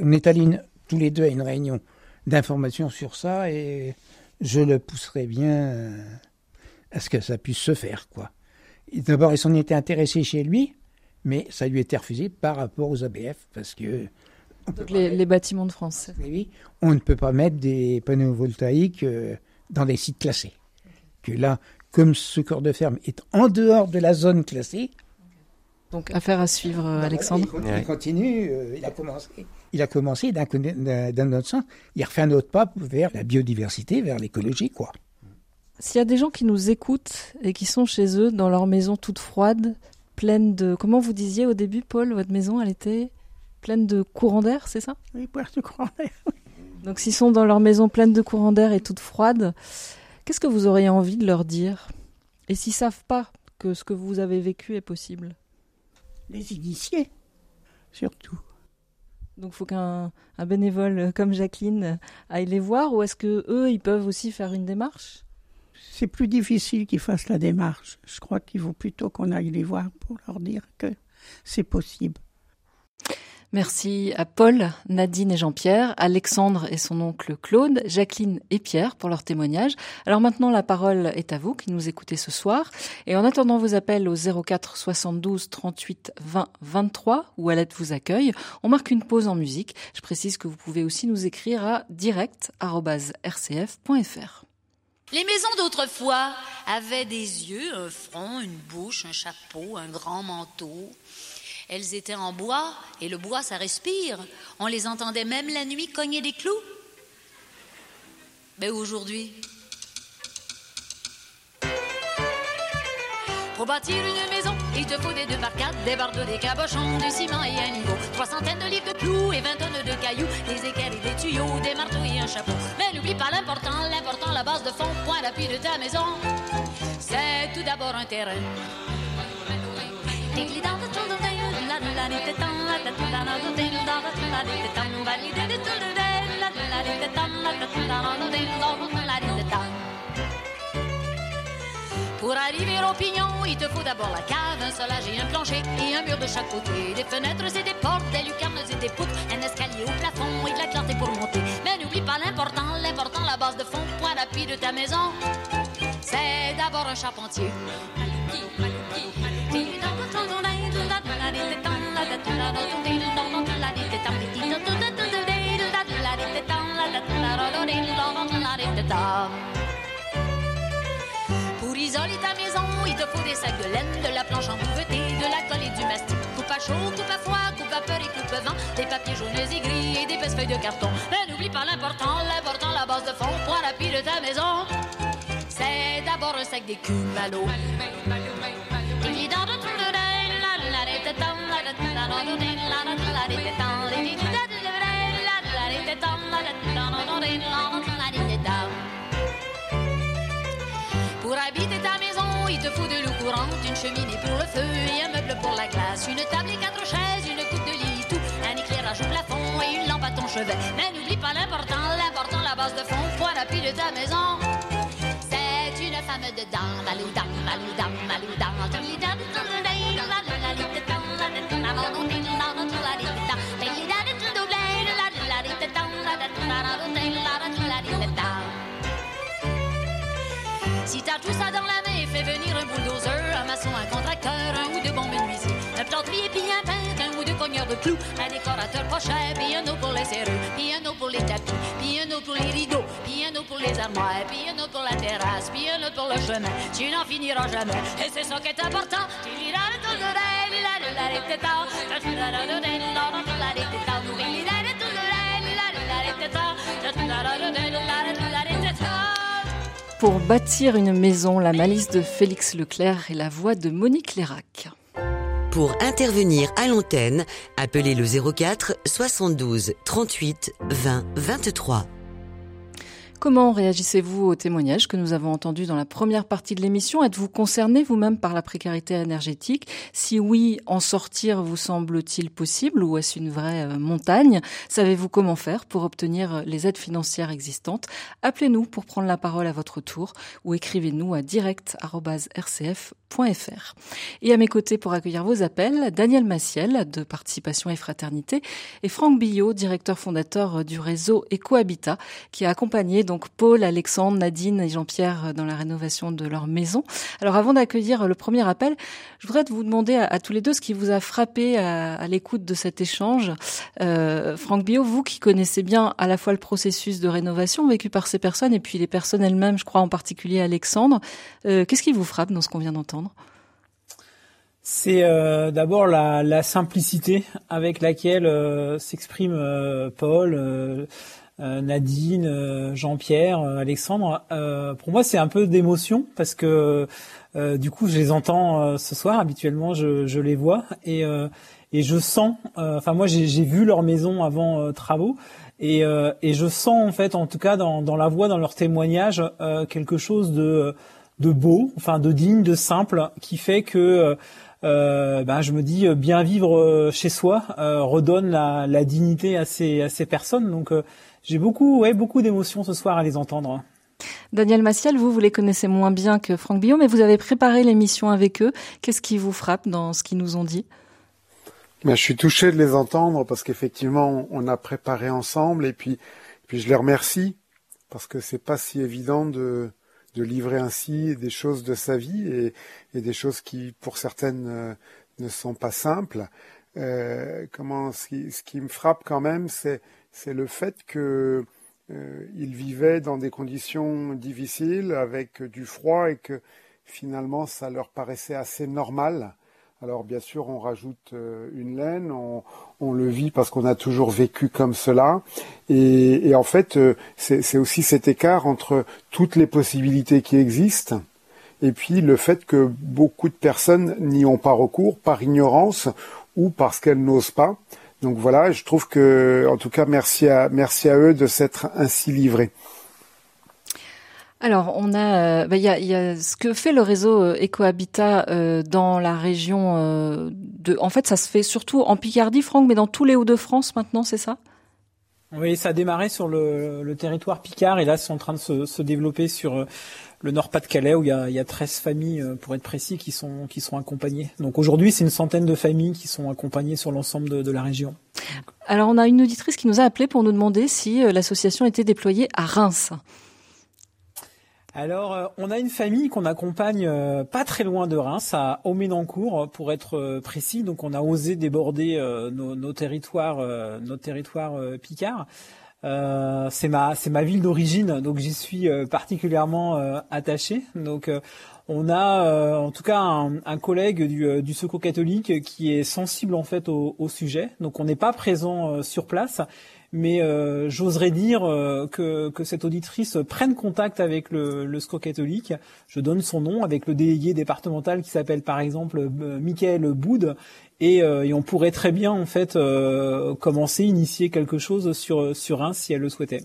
On est allés tous les deux à une réunion d'information sur ça et je le pousserais bien à ce que ça puisse se faire. quoi. D'abord, il s'en était intéressé chez lui, mais ça lui était refusé par rapport aux ABF parce que. les, bâtiments de France. Oui, on ne peut pas mettre des panneaux voltaïques euh, dans des sites classés. Que là, comme ce corps de ferme est en dehors de la zone classée. Donc affaire à suivre, euh, Alexandre. Il continue, euh, il a commencé. Il a commencé d'un autre sens. Il refait un autre pas vers la biodiversité, vers l'écologie, quoi. S'il y a des gens qui nous écoutent et qui sont chez eux dans leur maison toute froide, pleine de... Comment vous disiez au début, Paul, votre maison, elle était pleine de courant d'air, c'est ça? Oui, pleine de courant d'air. Donc s'ils sont dans leur maison pleine de courant d'air et toute froide, Qu'est-ce que vous auriez envie de leur dire? Et s'ils savent pas que ce que vous avez vécu est possible? Les initier, surtout. Donc il faut qu'un bénévole comme Jacqueline aille les voir ou est-ce que eux ils peuvent aussi faire une démarche? C'est plus difficile qu'ils fassent la démarche. Je crois qu'il vaut plutôt qu'on aille les voir pour leur dire que c'est possible. Merci à Paul, Nadine et Jean-Pierre, Alexandre et son oncle Claude, Jacqueline et Pierre pour leur témoignage. Alors maintenant, la parole est à vous qui nous écoutez ce soir. Et en attendant vos appels au 04 72 38 20 23 où Alette vous accueille, on marque une pause en musique. Je précise que vous pouvez aussi nous écrire à direct.rcf.fr. Les maisons d'autrefois avaient des yeux, un front, une bouche, un chapeau, un grand manteau. Elles étaient en bois, et le bois, ça respire. On les entendait même la nuit cogner des clous. Mais aujourd'hui, Pour bâtir une maison, il te faut des deux par des bardeaux, des cabochons, du ciment et un niveau. Trois centaines de livres de clous et vingt tonnes de cailloux, des équerres et des tuyaux, des marteaux et un chapeau. Mais n'oublie pas l'important, l'important, la base de fond, point d'appui de ta maison. C'est tout d'abord un terrain. Pour arriver au pignon, il te faut d'abord la cave, un solage et un plancher, et un mur de chaque côté, des fenêtres et des portes, des lucarnes et des poutres, un escalier au plafond et de la clarté pour monter. Mais n'oublie pas l'important, l'important là-bas base de fond, point d'appui de ta maison, c'est d'abord un charpentier. Pour isoler ta maison, il te faut des sacs de laine, de la planche en bouveté, de la colle et du mastic. Coupe à chaud, coupe à froid, coupe à peur et coupe vent, des papiers jaunes et gris et des pinces feuilles de carton. Mais n'oublie pas l'important, l'important, la base de fond, point l'appui de ta maison. C'est d'abord un sac d'écume à l'eau. Pour habiter ta maison, il te faut de l'eau courante, une cheminée pour le feu et un meuble pour la glace, une table et quatre chaises, une coupe de lit, tout, un éclairage au plafond et une lampe à ton chevet. Mais n'oublie pas l'important, l'important, la base de fond, point d'appui de ta maison. C'est une femme dedans, maloudam, maloudam, maloudam, Si t'as tout ça dans la main, fais venir un bulldozer, un maçon, un contracteur, un ou deux bons menuisiers, un plantrier puis un peintre, un ou deux cogneurs de clous, un décorateur pas cher, autre pour les serrures, autre pour les tapis, autre pour les rideaux, autre pour les armoires, autre pour la terrasse, autre pour le chemin. Tu n'en finiras jamais, et c'est ça qui est important. Pour bâtir une maison, la malice de Félix Leclerc et la voix de Monique Lérac. Pour intervenir à l'antenne, appelez le 04 72 38 20 23. Comment réagissez-vous aux témoignages que nous avons entendus dans la première partie de l'émission? Êtes-vous concerné vous-même par la précarité énergétique? Si oui, en sortir vous semble-t-il possible ou est-ce une vraie euh, montagne? Savez-vous comment faire pour obtenir les aides financières existantes? Appelez-nous pour prendre la parole à votre tour ou écrivez-nous à direct.rcf.fr. Et à mes côtés pour accueillir vos appels, Daniel Massiel de Participation et Fraternité et Franck Billot, directeur fondateur du réseau Ecohabitat, qui a accompagné donc Paul, Alexandre, Nadine et Jean-Pierre dans la rénovation de leur maison. Alors avant d'accueillir le premier appel, je voudrais vous demander à, tous les deux ce qui vous a frappé à, l'écoute de cet échange. Euh, Franck Bio, vous qui connaissez bien à la fois le processus de rénovation vécu par ces personnes et puis les personnes elles-mêmes, je crois en particulier Alexandre, euh, qu'est-ce qui vous frappe dans ce qu'on vient d'entendre? C'est euh, d'abord la, simplicité avec laquelle s'exprime Paul, euh, Nadine, euh, Jean-Pierre, euh, Alexandre. pour moi, c'est un peu d'émotion parce que du coup, je les entends ce soir. Habituellement, je, les vois et je sens. Enfin, moi, j'ai vu leur maison avant travaux. Et, je sens en fait, en tout cas dans la voix, dans leur témoignage, quelque chose de, de beau, enfin de digne, de simple, qui fait que euh, ben, je me dis bien vivre chez soi redonne la, la, dignité à ces, à ces personnes. Donc j'ai beaucoup, ouais, beaucoup d'émotions ce soir à les entendre. Daniel Massiel, vous, vous les connaissez moins bien que Franck Billon, mais vous avez préparé l'émission avec eux. Qu'est-ce qui vous frappe dans ce qu'ils nous ont dit? Ben, Je suis touché de les entendre parce qu'effectivement, on a préparé ensemble et puis, puis je les remercie parce que c'est pas si évident de, de livrer ainsi des choses de sa vie et, des choses qui, pour certaines, euh, ne sont pas simples. Euh, comment ce qui, ce qui me frappe quand même, c'est le fait que euh, vivaient dans des conditions difficiles avec du froid et que finalement ça leur paraissait assez normal. Alors bien sûr on rajoute euh, une laine, on, le vit parce qu'on a toujours vécu comme cela et, en fait euh, c'est aussi cet écart entre toutes les possibilités qui existent et puis le fait que beaucoup de personnes n'y ont pas recours par ignorance ou parce qu'elles n'osent pas. Donc voilà, je trouve que, en tout cas, merci à eux de s'être ainsi livrés. Alors, on a, bah, il y, a, y, a, ce que fait le réseau euh, Ecohabitat euh, dans la région euh, de. En fait, ça se fait surtout en Picardie, Franck, mais dans tous les Hauts-de-France maintenant, c'est ça? Oui, ça a démarré sur le, le, territoire Picard et là, c'est en train de se, se développer sur le Nord-Pas-de-Calais où il y, a, il y a 13 familles, euh, pour être précis, qui sont, qui sont accompagnées. Donc aujourd'hui, c'est une centaine de familles qui sont accompagnées sur l'ensemble de, de, la région. Alors on a une auditrice qui nous a appelé pour nous demander si euh, l'association était déployée à Reims. Alors, euh, on a une famille qu'on accompagne euh, pas très loin de Reims, à Auménancourt, pour être euh, précis. Donc, on a osé déborder nos, territoires, nos territoires picards. c'est ma ville d'origine, donc j'y suis particulièrement attaché. Donc, on a en tout cas un, collègue du, du, Secours catholique qui est sensible en fait au, au sujet. Donc, on n'est pas présent sur place, mais euh, j'oserais dire euh, que, cette auditrice prenne contact avec le, le SCO catholique. Je donne son nom avec le délégué départemental qui s'appelle par exemple euh, Michael Boud et, et, on pourrait très bien en fait commencer, initier quelque chose sur sur un si elle le souhaitait.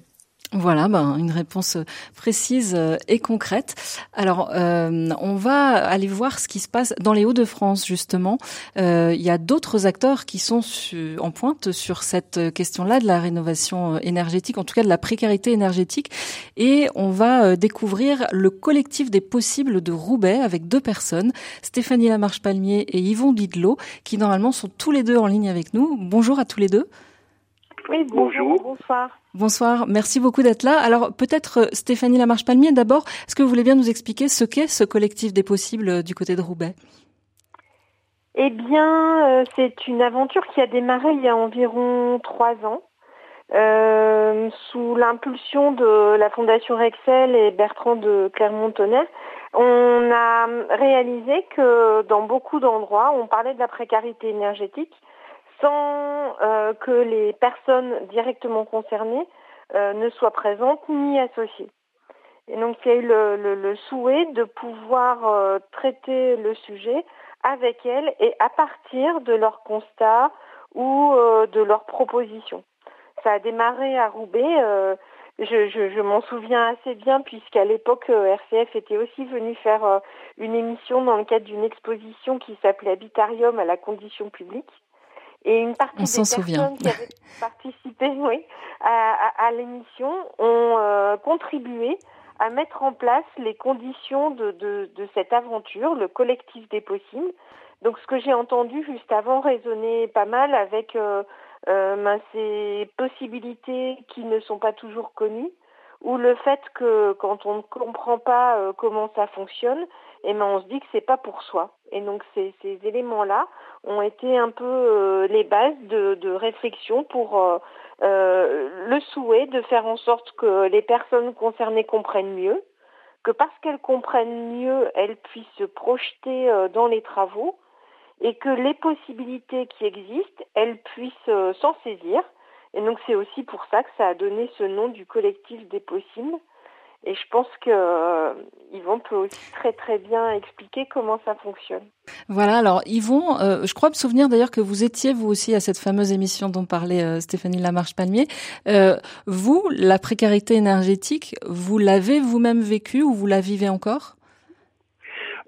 Voilà, ben, une réponse précise et concrète. Alors, euh, on va aller voir ce qui se passe dans les Hauts-de-France, justement. Euh, il y a d'autres acteurs qui sont en pointe sur cette question-là de la rénovation énergétique, en tout cas de la précarité énergétique. Et on va euh, découvrir le collectif des possibles de Roubaix avec deux personnes, Stéphanie Lamarche-Palmier et Yvon Didlot, qui normalement sont tous les deux en ligne avec nous. Bonjour à tous les deux. Oui, bonjour. Bonsoir. Bonsoir, merci beaucoup d'être là. Alors peut-être euh, Stéphanie Lamarche-Palmier, d'abord, est-ce que vous voulez bien nous expliquer ce qu'est ce collectif des possibles euh, du côté de Roubaix? Eh bien, euh, c'est une aventure qui a démarré il y a environ trois ans. sous l'impulsion de la Fondation Rexel et Bertrand de Clermont-Tonnerre, on a réalisé que dans beaucoup d'endroits, on parlait de la précarité énergétique, sans euh, que les personnes directement concernées euh, ne soient présentes ni associées. Et donc il y a eu le, souhait de pouvoir euh, traiter le sujet avec elles et à partir de leurs constats ou de leurs propositions. Ça a démarré à Roubaix. je, je m'en souviens assez bien puisqu'à l'époque RCF était aussi venu faire une émission dans le cadre d'une exposition qui s'appelait Habitarium à la condition publique. Et une partie des personnes qui avaient participé oui, à, l'émission ont euh, contribué à mettre en place les conditions de, de, de, cette aventure, le collectif des possibles. Donc ce que j'ai entendu juste avant résonnait pas mal avec euh, euh, ben, ces possibilités qui ne sont pas toujours connues, ou le fait que quand on ne comprend pas euh, comment ça fonctionne, eh ben on se dit que c'est pas pour soi. Et donc ces, éléments-là ont été un peu euh, les bases de, de réflexion pour euh, euh, le souhait de faire en sorte que les personnes concernées comprennent mieux, que parce qu'elles comprennent mieux, elles puissent se projeter dans les travaux et que les possibilités qui existent, elles puissent s'en saisir. Et donc c'est aussi pour ça que ça a donné ce nom du collectif des possibles. Et je pense que euh, Yvon peut aussi très très bien expliquer comment ça fonctionne. Voilà, alors Yvon, euh, je crois me souvenir d'ailleurs que vous étiez vous aussi à cette fameuse émission dont parlait euh, Stéphanie Lamarche-Palmier. vous, la précarité énergétique, vous l'avez vous-même vécue ou vous la vivez encore?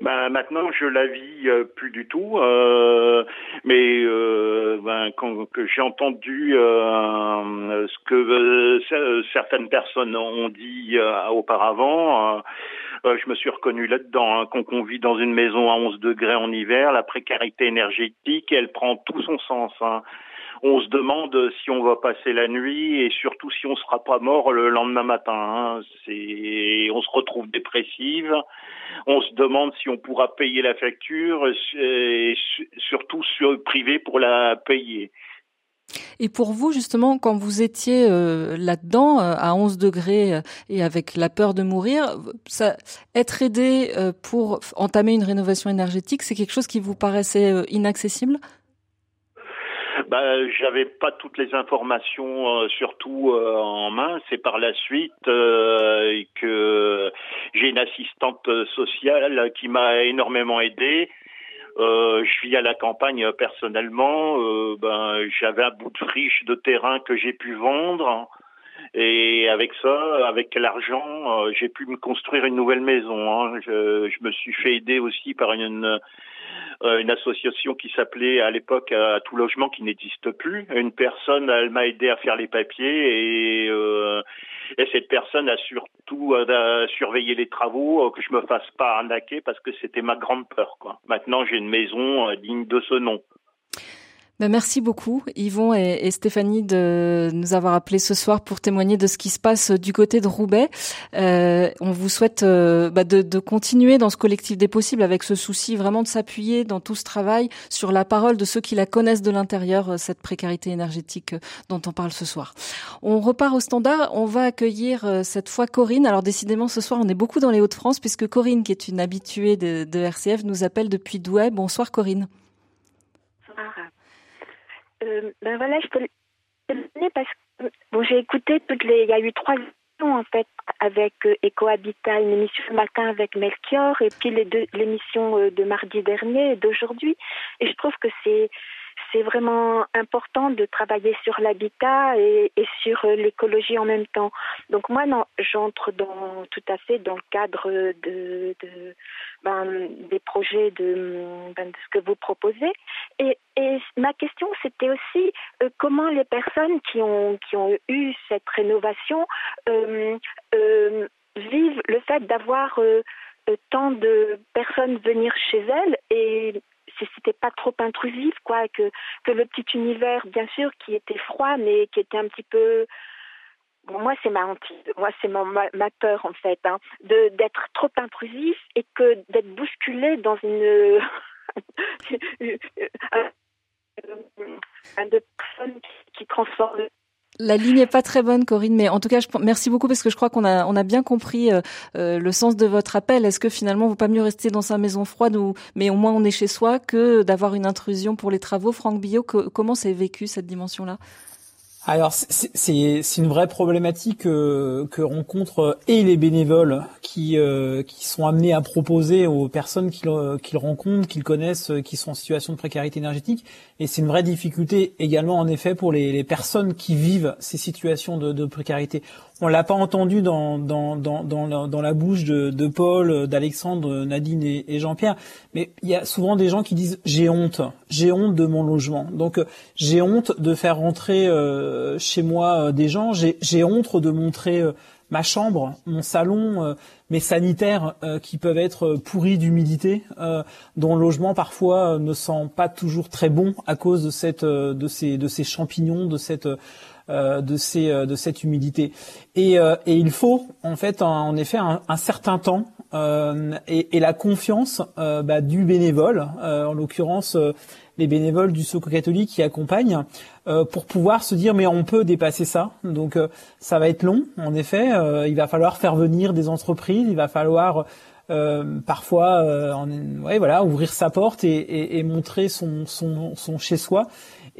Ben, maintenant, je la vis euh, plus du tout. Euh, mais euh, ben, quand que j'ai entendu euh, ce que certaines personnes ont dit auparavant, je me suis reconnu là-dedans. Hein, qu'on vit dans une maison à 11 degrés en hiver, la précarité énergétique, elle prend tout son sens. Hein on se demande si on va passer la nuit et surtout si on sera pas mort le lendemain matin. Hein. On se retrouve dépressive. On se demande si on pourra payer la facture et surtout sur privé pour la payer. Et pour vous, justement, quand vous étiez euh, là-dedans, euh, à 11 degrés euh, et avec la peur de mourir, être aidé pour entamer une rénovation énergétique, c'est quelque chose qui vous paraissait inaccessible? Bah, j'avais pas toutes les informations, euh, surtout euh, en main. C'est par la suite euh, que j'ai une assistante sociale qui m'a énormément aidé. je vis à la campagne personnellement. ben, j'avais un bout de friche de terrain que j'ai pu vendre. Et avec ça, avec l'argent, j'ai pu me construire une nouvelle maison. Hein. Je, je, me suis fait aider aussi par une, euh, une association qui s'appelait à l'époque à tout logement qui n'existe plus. Une personne, elle m'a aidé à faire les papiers et, euh, et cette personne a surtout euh, surveillé les travaux, que je me fasse pas arnaquer parce que c'était ma grande peur. Quoi. Maintenant, j'ai une maison digne de ce nom. Ben, merci beaucoup Yvon et, Stéphanie de nous avoir appelés ce soir pour témoigner de ce qui se passe du côté de Roubaix. Euh, on vous souhaite euh, bah, de, de, continuer dans ce collectif des possibles avec ce souci vraiment de s'appuyer dans tout ce travail sur la parole de ceux qui la connaissent de l'intérieur, euh, cette précarité énergétique euh, dont on parle ce soir. On repart au standard, on va accueillir cette fois Corinne. Alors décidément ce soir on est beaucoup dans les Hauts-de-France puisque Corinne qui est une habituée de, de RCF nous appelle depuis Douai. Bonsoir Corinne. Euh, ben voilà, je te le parce que bon, j'ai écouté toutes les. Il y a eu trois émissions en fait avec euh, EcoHabitat, une émission ce matin avec Melchior et puis les deux l'émission euh, de mardi dernier et d'aujourd'hui. Et je trouve que c'est c'est vraiment important de travailler sur l'habitat et, et, sur euh, l'écologie en même temps. Donc moi, j'entre dans tout à fait dans le cadre de, de ben, des projets de, ben, de, ce que vous proposez. Et, et ma question, c'était aussi euh, comment les personnes qui ont qui ont eu cette rénovation euh, euh, vivent le fait d'avoir euh, tant de personnes venir chez elles et c'était pas trop intrusif, quoi, que, que le petit univers, bien sûr, qui était froid, mais qui était un petit peu. Bon, moi, c'est ma moi, c'est ma, ma, peur, en fait, hein, de, d'être trop intrusif et que d'être bousculé dans une. un, de personnes qui, qui transforment la ligne est pas très bonne, Corinne, mais en tout cas, je, merci beaucoup parce que je crois qu'on a, on a bien compris euh, euh, le sens de votre appel. Est-ce que finalement, vaut pas mieux rester dans sa maison froide, ou, mais au moins on est chez soi, que d'avoir une intrusion pour les travaux? Franck Billot, comment s'est vécu cette dimension-là? Alors c'est une vraie problématique euh, que rencontrent euh, et les bénévoles qui euh, qui sont amenés à proposer aux personnes qu'ils rencontrent, qu'ils connaissent, qui sont en situation de précarité énergétique. Et c'est une vraie difficulté également en effet pour les, personnes qui vivent ces situations de précarité. On l'a pas entendu dans dans, dans, dans, la, dans la bouche de, de Paul, d'Alexandre, Nadine et, Jean-Pierre, mais il y a souvent des gens qui disent j'ai honte, j'ai honte de mon logement. Donc j'ai honte de faire rentrer euh, chez moi euh, des gens, j'ai honte de montrer euh, ma chambre, mon salon, mes sanitaires qui peuvent être pourris d'humidité, dont le logement parfois ne sent pas toujours très bon à cause de cette de ces de ces champignons, de cette euh, de ces euh, de cette humidité. Et, euh, et il faut en fait en effet un, un certain temps et, et, la confiance bah, du bénévole, en l'occurrence les bénévoles du Secours catholique qui accompagnent pour pouvoir se dire mais on peut dépasser ça. Donc ça va être long en effet. il va falloir faire venir des entreprises, il va falloir parfois ouais, voilà ouvrir sa porte et, et, et montrer son, son, son chez soi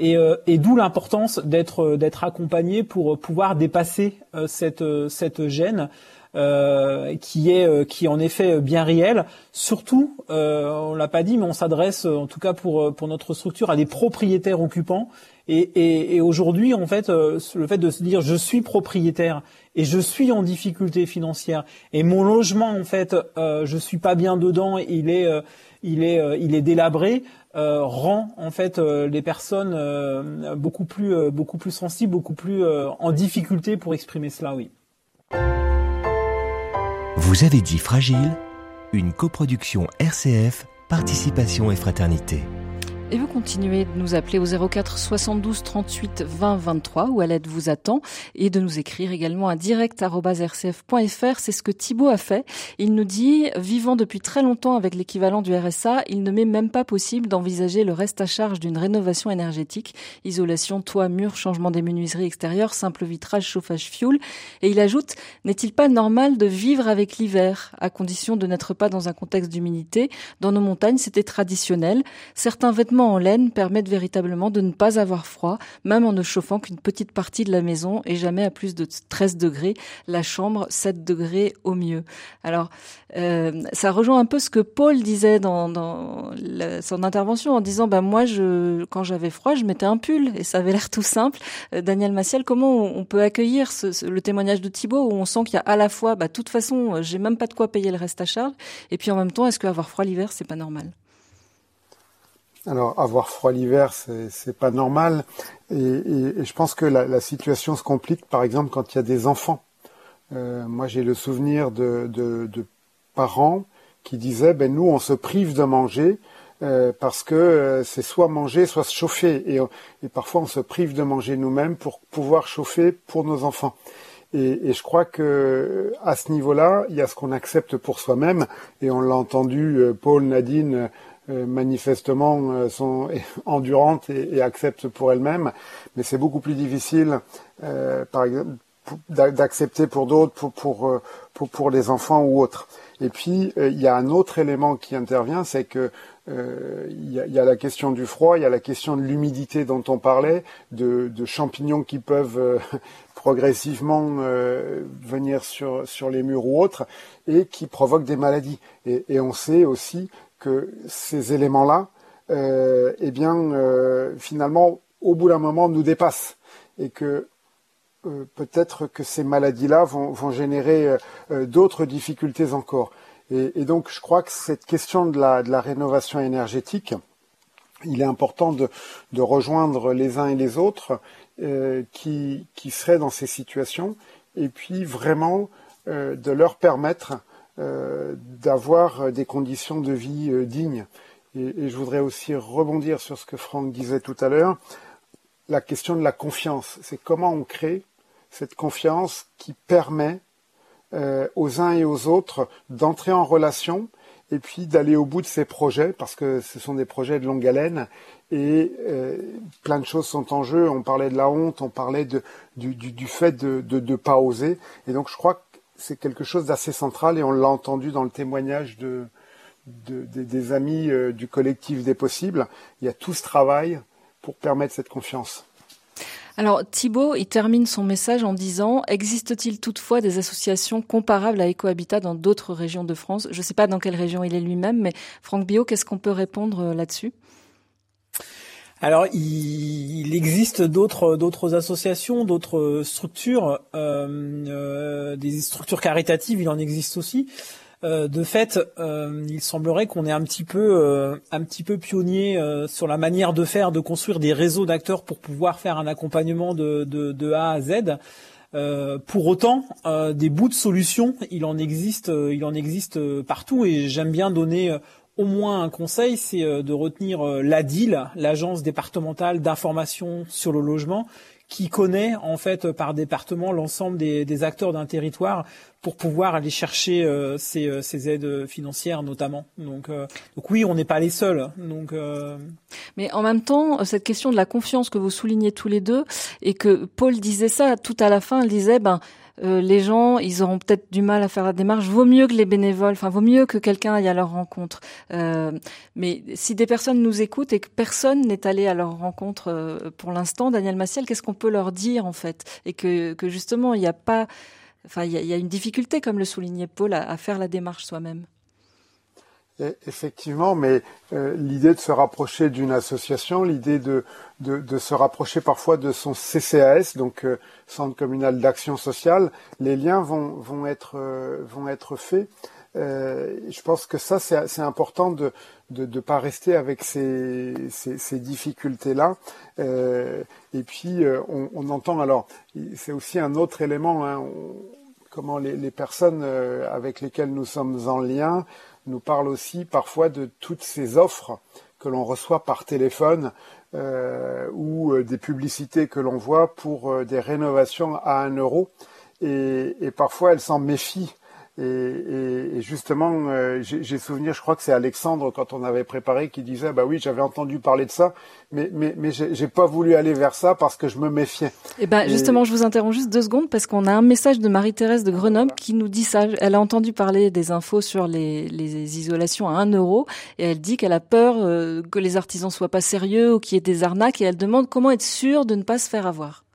et, euh, et d'où l'importance d'être euh, d'être accompagné pour pouvoir dépasser euh, cette cette gêne euh, qui est qui est en effet bien réel. Surtout, euh, on l'a pas dit, mais on s'adresse, en tout cas pour pour notre structure, à des propriétaires occupants. Et, et, et aujourd'hui, en fait, le fait de se dire je suis propriétaire et je suis en difficulté financière et mon logement, en fait, euh, je suis pas bien dedans, il est il est il est délabré. Euh, rend en fait euh, les personnes euh, beaucoup plus beaucoup plus sensibles, beaucoup plus en difficulté pour exprimer cela. Oui. Vous avez dit fragile, une coproduction RCF, participation et fraternité. Et vous continuez de nous appeler au 04 72 38 20 23 où l'aide vous attend et de nous écrire également à direct.rcf.fr. C'est ce que Thibaut a fait. Il nous dit, vivant depuis très longtemps avec l'équivalent du RSA, il ne m'est même pas possible d'envisager le reste à charge d'une rénovation énergétique. Isolation, toit, mur, changement des menuiseries extérieures, simple vitrage, chauffage fioul. Et il ajoute, n'est-il pas normal de vivre avec l'hiver, à condition de n'être pas dans un contexte d'humidité? Dans nos montagnes, c'était traditionnel. Certains vêtements en laine permettent véritablement de ne pas avoir froid, même en ne chauffant qu'une petite partie de la maison et jamais à plus de 13 degrés, la chambre 7 degrés au mieux. Alors, euh, ça rejoint un peu ce que Paul disait dans, son intervention en disant, ben moi, je, quand j'avais froid, je mettais un pull et ça avait l'air tout simple. Euh, Daniel Massiel, comment on, peut accueillir ce, le témoignage de Thibault où on sent qu'il y a à la fois, bah, toute façon, j'ai même pas de quoi payer le reste à charge, et puis en même temps, est-ce qu'avoir froid l'hiver, c'est pas normal? Alors, avoir froid l'hiver, c'est pas normal. Et, je pense que la, situation se complique, par exemple, quand il y a des enfants. Euh, moi, j'ai le souvenir de, parents qui disaient, ben nous, on se prive de manger euh, parce que euh, c'est soit manger, soit se chauffer. Et, parfois, on se prive de manger nous-mêmes pour pouvoir chauffer pour nos enfants. Et, et je crois que à ce niveau-là, il y a ce qu'on accepte pour soi-même. Et on l'a entendu, Paul, Nadine, manifestement sont endurantes et, acceptent pour elles-mêmes. Mais c'est beaucoup plus difficile, par exemple, d'accepter pour d'autres, pour, pour, pour, les enfants ou autres. Et puis, il y a un autre élément qui intervient, c'est que euh, il y, a, la question du froid, il y a la question de l'humidité dont on parlait, de, champignons qui peuvent euh, progressivement euh, venir sur, sur les murs ou autres et qui provoquent des maladies. Et, on sait aussi que ces éléments-là, eh bien, finalement, au bout d'un moment, nous dépassent et que peut-être que ces maladies-là vont, vont générer d'autres difficultés encore. Et, donc, je crois que cette question de la, rénovation énergétique, il est important de, rejoindre les uns et les autres euh, qui, seraient dans ces situations, et puis vraiment euh, de leur permettre euh, d'avoir des conditions de vie euh, dignes. Et, je voudrais aussi rebondir sur ce que Franck disait tout à l'heure, la question de la confiance. C'est comment on crée cette confiance qui permet euh, aux uns et aux autres d'entrer en relation et puis d'aller au bout de ces projets parce que ce sont des projets de longue haleine et euh, plein de choses sont en jeu. On parlait de la honte, on parlait du, du, fait de ne pas oser. Et donc je crois que c'est quelque chose d'assez central et on l'a entendu dans le témoignage de, de, des amis euh, du collectif des possibles. Il y a tout ce travail pour permettre cette confiance. Alors Thibault, il termine son message en disant Existe-t-il toutefois des associations comparables à Ecohabitat dans d'autres régions de France? Je ne sais pas dans quelle région il est lui-même, mais Franck Bio, qu'est-ce qu'on peut répondre euh, là-dessus? Alors, il, existe d'autres d'autres associations, d'autres structures, euh, euh, des structures caritatives. Il en existe aussi. Euh, de fait, euh, il semblerait qu'on est un petit peu, euh, un petit peu pionnier sur la manière de faire, de construire des réseaux d'acteurs pour pouvoir faire un accompagnement de, de, de A à Z. pour autant, des bouts de solutions, il en existe, il en existe partout, et j'aime bien donner au moins un conseil, c'est de retenir l'ADIL, l'agence départementale d'information sur le logement, qui connaît en fait par département l'ensemble des, acteurs d'un territoire pour pouvoir aller chercher euh, ces, euh, aides financières notamment. Donc, euh, oui, on n'est pas les seuls. Mais en même temps, cette question de la confiance que vous soulignez tous les deux et que Paul disait ça tout à la fin, il disait ben les gens, ils auront peut-être du mal à faire la démarche. Vaut mieux que les bénévoles, enfin, vaut mieux que quelqu'un aille à leur rencontre. Euh, mais si des personnes nous écoutent et que personne n'est allé à leur rencontre pour l'instant, Daniel Massiel, qu'est-ce qu'on peut leur dire en fait? Et que, que justement, il n'y a pas Enfin, il y, a une difficulté, comme le soulignait Paul, à, faire la démarche soi-même. Effectivement, mais euh, l'idée de se rapprocher d'une association, l'idée de, se rapprocher parfois de son CCAS, donc euh, Centre communal d'action sociale, les liens vont, euh, être faits. je pense que ça, c'est important de ne pas rester avec ces, difficultés-là. et puis, on, entend, alors, c'est aussi un autre élément, hein, comment les personnes avec lesquelles nous sommes en lien nous parle aussi parfois de toutes ces offres que l'on reçoit par téléphone euh, ou euh, des publicités que l'on voit pour euh, des rénovations à un euro. Et, et parfois, elles s'en méfient et, et, et justement, euh, j'ai souvenir, je crois que c'est Alexandre quand on avait préparé qui disait bah oui, j'avais entendu parler de ça, mais mais mais j'ai pas voulu aller vers ça parce que je me méfiais. Eh ben justement, je vous interromps juste deux secondes parce qu'on a un message de Marie-Thérèse de Grenoble qui nous dit ça. Elle a entendu parler des infos sur les, les isolations à 1 euro et elle dit qu'elle a peur euh, que les artisans soient pas sérieux ou qu'il y ait des arnaques et elle demande comment être sûre de ne pas se faire avoir.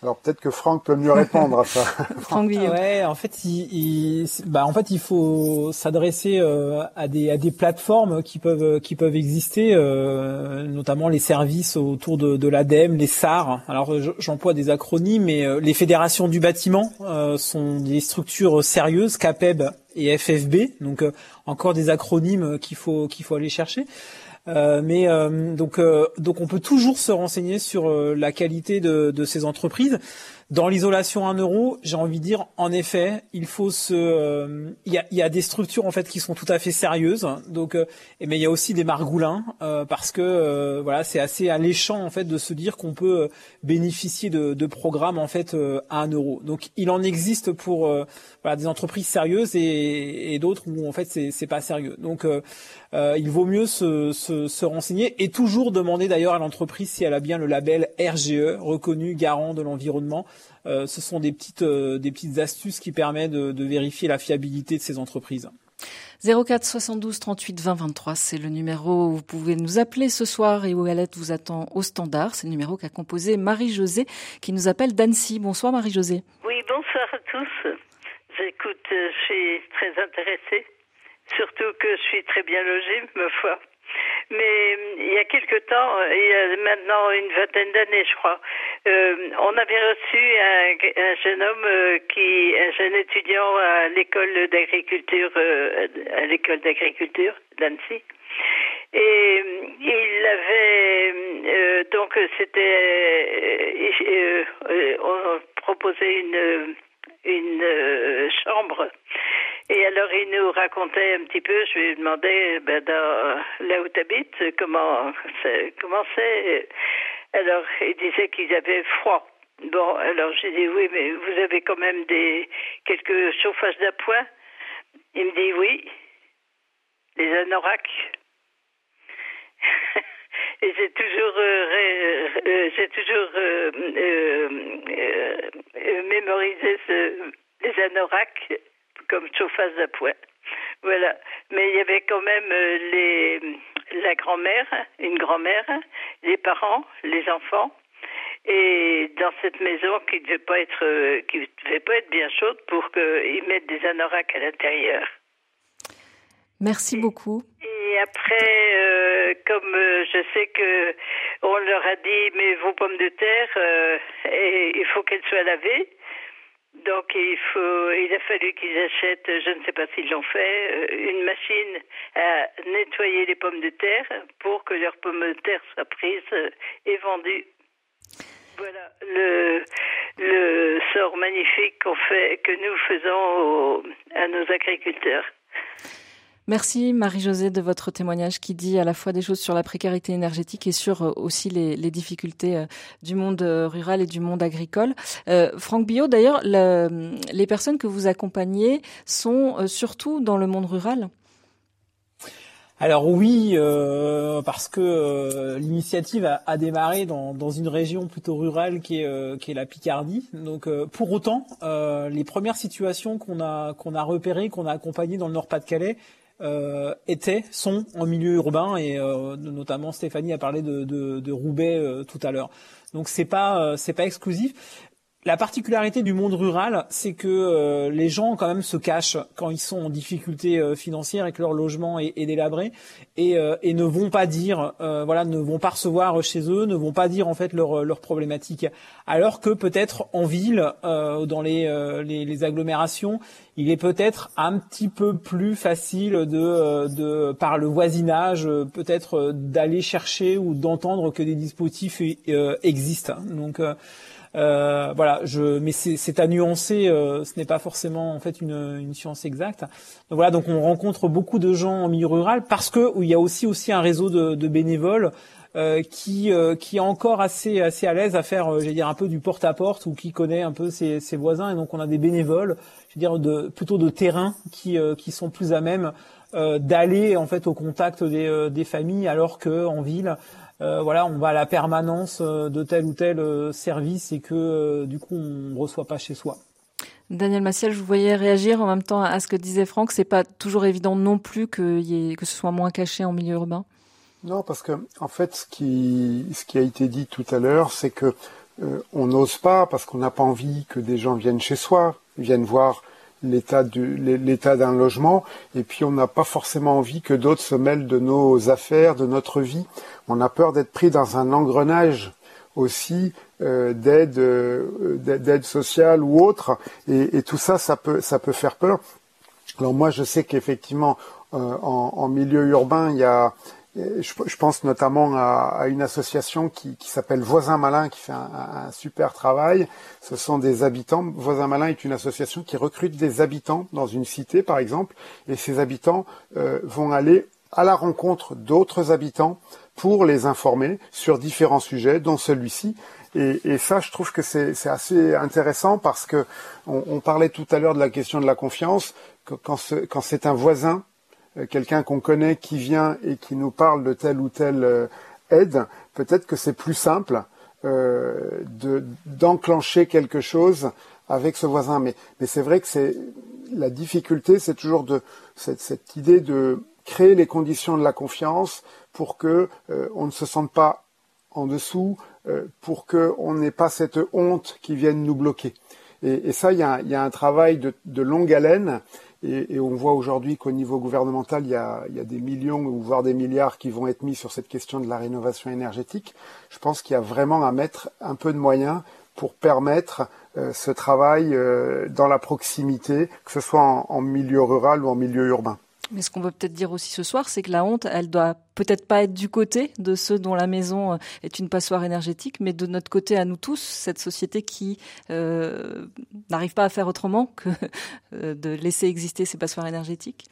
Alors peut-être que Franck peut mieux répondre à ça. Franck Ouais, en fait, il, bah en fait, il faut s'adresser euh, à des à des plateformes qui peuvent qui peuvent exister, euh, notamment les services autour de, de l'ADEME, les SAR. Alors j'emploie des acronymes, mais euh, les fédérations du bâtiment sont des structures sérieuses, CAPEB et FFB. Donc encore des acronymes qu'il faut qu'il faut aller chercher. Euh, mais euh, donc euh, donc on peut toujours se renseigner sur la qualité de, de ces entreprises. Dans l'isolation 1 euro, j'ai envie de dire, en effet, il faut se, euh, il y, a, y, a, des structures en fait qui sont tout à fait sérieuses. Donc, euh, mais il y a aussi des margoulins euh, parce que euh, voilà, c'est assez alléchant en fait de se dire qu'on peut bénéficier de, de, programmes en fait à 1 euro. Donc, il en existe pour voilà, des entreprises sérieuses et, et d'autres où en fait c'est pas sérieux. Donc, il vaut mieux se, se, se renseigner et toujours demander d'ailleurs à l'entreprise si elle a bien le label RGE reconnu garant de l'environnement. Euh, ce sont des petites, euh, des petites astuces qui permettent de, de, vérifier la fiabilité de ces entreprises. 04 72 38 20 23, c'est le numéro où vous pouvez nous appeler ce soir et où Alette vous attend au standard. C'est le numéro qu'a composé Marie-Josée qui nous appelle d'Annecy. Bonsoir Marie-Josée. Oui, bonsoir à tous. J'écoute, euh, je suis très intéressée. Surtout que je suis très bien logée, ma foi. Mais euh, il y a quelque temps, euh, il y a maintenant une vingtaine d'années, je crois, euh, on avait reçu un, un jeune homme qui, un jeune étudiant à l'école d'agriculture, à l'école d'agriculture d'Annecy. Et il avait donc c'était on proposait une une chambre et alors, il nous racontait un petit peu, je lui demandais, ben, dans, là où tu habites, comment c'est, comment c'est. Alors, il disait qu'ils avaient froid. Bon, alors j'ai dit, oui, mais vous avez quand même des, quelques chauffages d'appoint. Il me dit, oui, les anoraks. Et j'ai toujours, euh, euh, j'ai toujours euh, mémorisé ce, les anoraks comme chauffage d'appoint. Voilà. Mais il y avait quand même euh, les, la grand-mère, une grand-mère, les parents, les enfants. Et dans cette maison qui devait pas être, euh, qui devait pas être bien chaude pour qu'ils mettent des anoraks à l'intérieur. Merci beaucoup. Et après, euh, comme euh, je sais que on leur a dit, mais vos pommes de terre, euh, et il faut qu'elles soient lavées. Donc il faut, il a fallu qu'ils achètent, je ne sais pas s'ils l'ont fait, euh, une machine à nettoyer les pommes de terre pour que leurs pommes de terre soient prises et vendues. Voilà le, le sort magnifique qu'on fait, que nous faisons à nos agriculteurs. Merci Marie-Josée de votre témoignage qui dit à la fois des choses sur la précarité énergétique et sur euh, aussi les, les difficultés euh, du monde euh, rural et du monde agricole. Euh, Franck Billot, d'ailleurs, le, les personnes que vous accompagnez sont surtout dans le monde rural? Alors oui, euh, parce que l'initiative a, a, démarré dans, dans, une région plutôt rurale qui est, euh, qui est la Picardie. Donc pour autant, les premières situations qu'on a qu'on a repérées, qu'on a accompagnées dans le Nord-Pas-de-Calais, euh, étaient, sont en milieu urbain et euh, notamment Stéphanie a parlé de, de, de Roubaix euh, tout à l'heure. Donc c'est pas c'est pas exclusif. La particularité du monde rural, c'est que euh, les gens quand même se cachent quand ils sont en difficulté euh, financière et que leur logement est, est délabré et, euh, et, ne vont pas dire, euh, voilà, ne vont pas recevoir chez eux, ne vont pas dire en fait leurs leur problématiques. Alors que peut-être en ville, euh, dans les, les, les, agglomérations, il est peut-être un petit peu plus facile de, de par le voisinage, peut-être d'aller chercher ou d'entendre que des dispositifs existent. Donc euh, voilà, je, mais c'est à nuancer. Euh, ce n'est pas forcément en fait une, une, science exacte. Donc voilà, donc on rencontre beaucoup de gens en milieu rural parce que il y a aussi aussi un réseau de, de bénévoles euh, qui euh, qui est encore assez assez à l'aise à faire, euh, je dire un peu du porte à porte ou qui connaît un peu ses, ses, voisins et donc on a des bénévoles, je veux dire de plutôt de terrain qui qui sont plus à même d'aller en fait au contact des, des familles alors que en ville euh, voilà, on va à la permanence euh, de tel ou tel euh, service et que euh, du coup on ne reçoit pas chez soi. Daniel Massiel, je vous voyais réagir en même temps à ce que disait Franck. C'est pas toujours évident non plus que, y ait, que ce soit moins caché en milieu urbain. Non, parce que en fait, ce qui, ce qui a été dit tout à l'heure, c'est que euh, on n'ose pas parce qu'on n'a pas envie que des gens viennent chez soi, viennent voir l'état du l'état d'un logement et puis on n'a pas forcément envie que d'autres se mêlent de nos affaires, de notre vie. On a peur d'être pris dans un engrenage aussi euh, d'aide euh, d'aide sociale ou autre et, et, tout ça ça peut ça peut faire peur. Alors moi je sais qu'effectivement euh, en, milieu urbain il y a je, pense notamment à, une association qui, s'appelle Voisins Malins, qui fait un, super travail. Ce sont des habitants. Voisins Malins est une association qui recrute des habitants dans une cité, par exemple, et ces habitants euh, vont aller à la rencontre d'autres habitants pour les informer sur différents sujets, dont celui-ci. Et, ça, je trouve que c'est assez intéressant parce que on, parlait tout à l'heure de la question de la confiance. Quand c'est un voisin quelqu'un qu'on connaît qui vient et qui nous parle de telle ou telle euh, aide, peut-être que c'est plus simple euh, d'enclencher quelque chose avec ce voisin. Mais, c'est vrai que c'est la difficulté, c'est toujours cette, idée de créer les conditions de la confiance pour que on ne se sente pas en dessous, pour qu'on n'ait pas cette honte qui vienne nous bloquer. Et, ça, il y, a, un travail de longue haleine et, on voit aujourd'hui qu'au niveau gouvernemental, il y, a, des millions ou voire des milliards qui vont être mis sur cette question de la rénovation énergétique. Je pense qu'il y a vraiment à mettre un peu de moyens pour permettre euh, ce travail euh, dans la proximité, que ce soit en milieu rural ou en milieu urbain. Mais ce qu'on peut peut-être dire aussi ce soir, c'est que la honte, elle doit peut-être pas être du côté de ceux dont la maison euh, est une passoire énergétique, mais de notre côté à nous tous, cette société qui euh, n'arrive pas à faire autrement que euh, de laisser exister ces passoires énergétiques.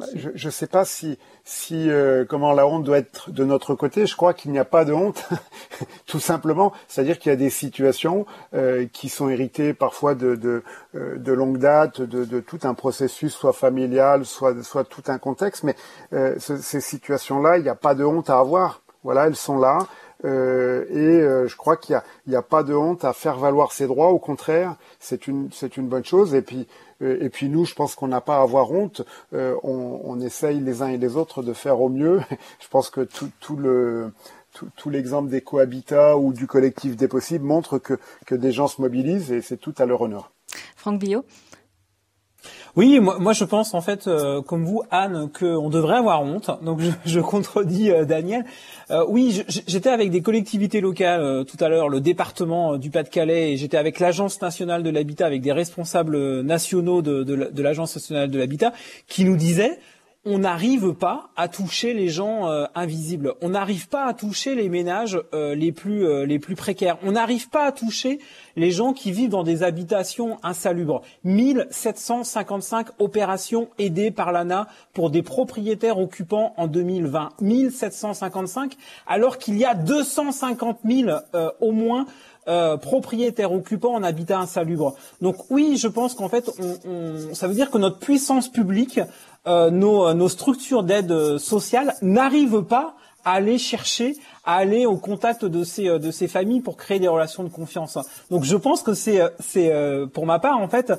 Bah, je ne sais pas si, si euh, comment la honte doit être de notre côté. Je crois qu'il n'y a pas de honte, tout simplement. C'est-à-dire qu'il y a des situations euh, qui sont héritées parfois de, de, euh, de longue date, de, de, tout un processus, soit familial, soit, soit tout un contexte. Mais ces situations-là, il n'y a pas de honte à avoir. Voilà, elles sont là. Euh, et euh, je crois qu'il n'y a, a, pas de honte à faire valoir ses droits. Au contraire, c'est une, c'est une bonne chose. Et puis, euh, et puis nous, je pense qu'on n'a pas à avoir honte. On, on, essaye les uns et les autres de faire au mieux. je pense que tout, le tout l'exemple des cohabitats ou du collectif des possibles montre que, que des gens se mobilisent et c'est tout à leur honneur. Franck Billot oui, moi, moi, je pense en fait, euh, comme vous, Anne, qu'on devrait avoir honte. Donc je, contredis euh, Daniel. Euh, oui, j'étais avec des collectivités locales tout à l'heure, le département du Pas-de-Calais, et j'étais avec l'Agence nationale de l'habitat, avec des responsables nationaux de l'Agence nationale de l'habitat, qui nous disaient on n'arrive pas à toucher les gens euh, invisibles. On n'arrive pas à toucher les ménages euh, les plus euh, les plus précaires. On n'arrive pas à toucher les gens qui vivent dans des habitations insalubres. 1755 opérations aidées par l'ANA pour des propriétaires occupants en 2020. 1755 alors qu'il y a 250 000 au moins propriétaires occupants en habitat insalubre. Donc oui, je pense qu'en fait, on, ça veut dire que notre puissance publique euh, nos, euh, nos, structures d'aide euh, sociale n'arrivent pas à aller chercher, à aller au contact de ces de ces familles pour créer des relations de confiance. Donc je pense que c'est c'est pour ma part en fait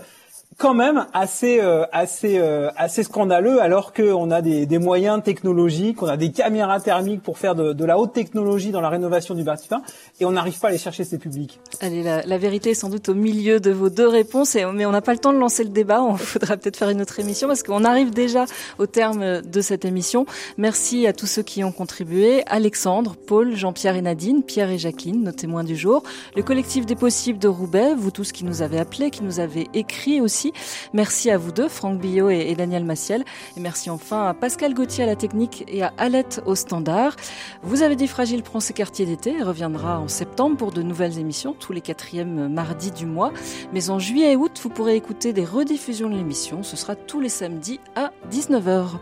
quand même assez euh, assez euh, assez scandaleux alors qu'on a des, des, moyens technologiques, on a des caméras thermiques pour faire de, de, la haute technologie dans la rénovation du bâtiment et on n'arrive pas à aller chercher ces publics. Allez, la, la, vérité est sans doute au milieu de vos deux réponses, et, mais on n'a pas le temps de lancer le débat. On faudra peut-être faire une autre émission parce qu'on arrive déjà au terme de cette émission. Merci à tous ceux qui ont contribué Alexandre, Paul, Jean-Pierre et Nadine, Pierre et Jacqueline, nos témoins du jour, le collectif des possibles de Roubaix, vous tous qui nous avez appelés, qui nous avez écrit aussi Merci à vous deux, Franck Billot et, Daniel Massiel. Et merci enfin à Pascal Gauthier à la technique et à Alette au standard. Vous avez dit Fragile prend ses quartiers d'été et reviendra en septembre pour de nouvelles émissions tous les quatrièmes mardis du mois. Mais en juillet et août, vous pourrez écouter des rediffusions de l'émission. Ce sera tous les samedis à 19h.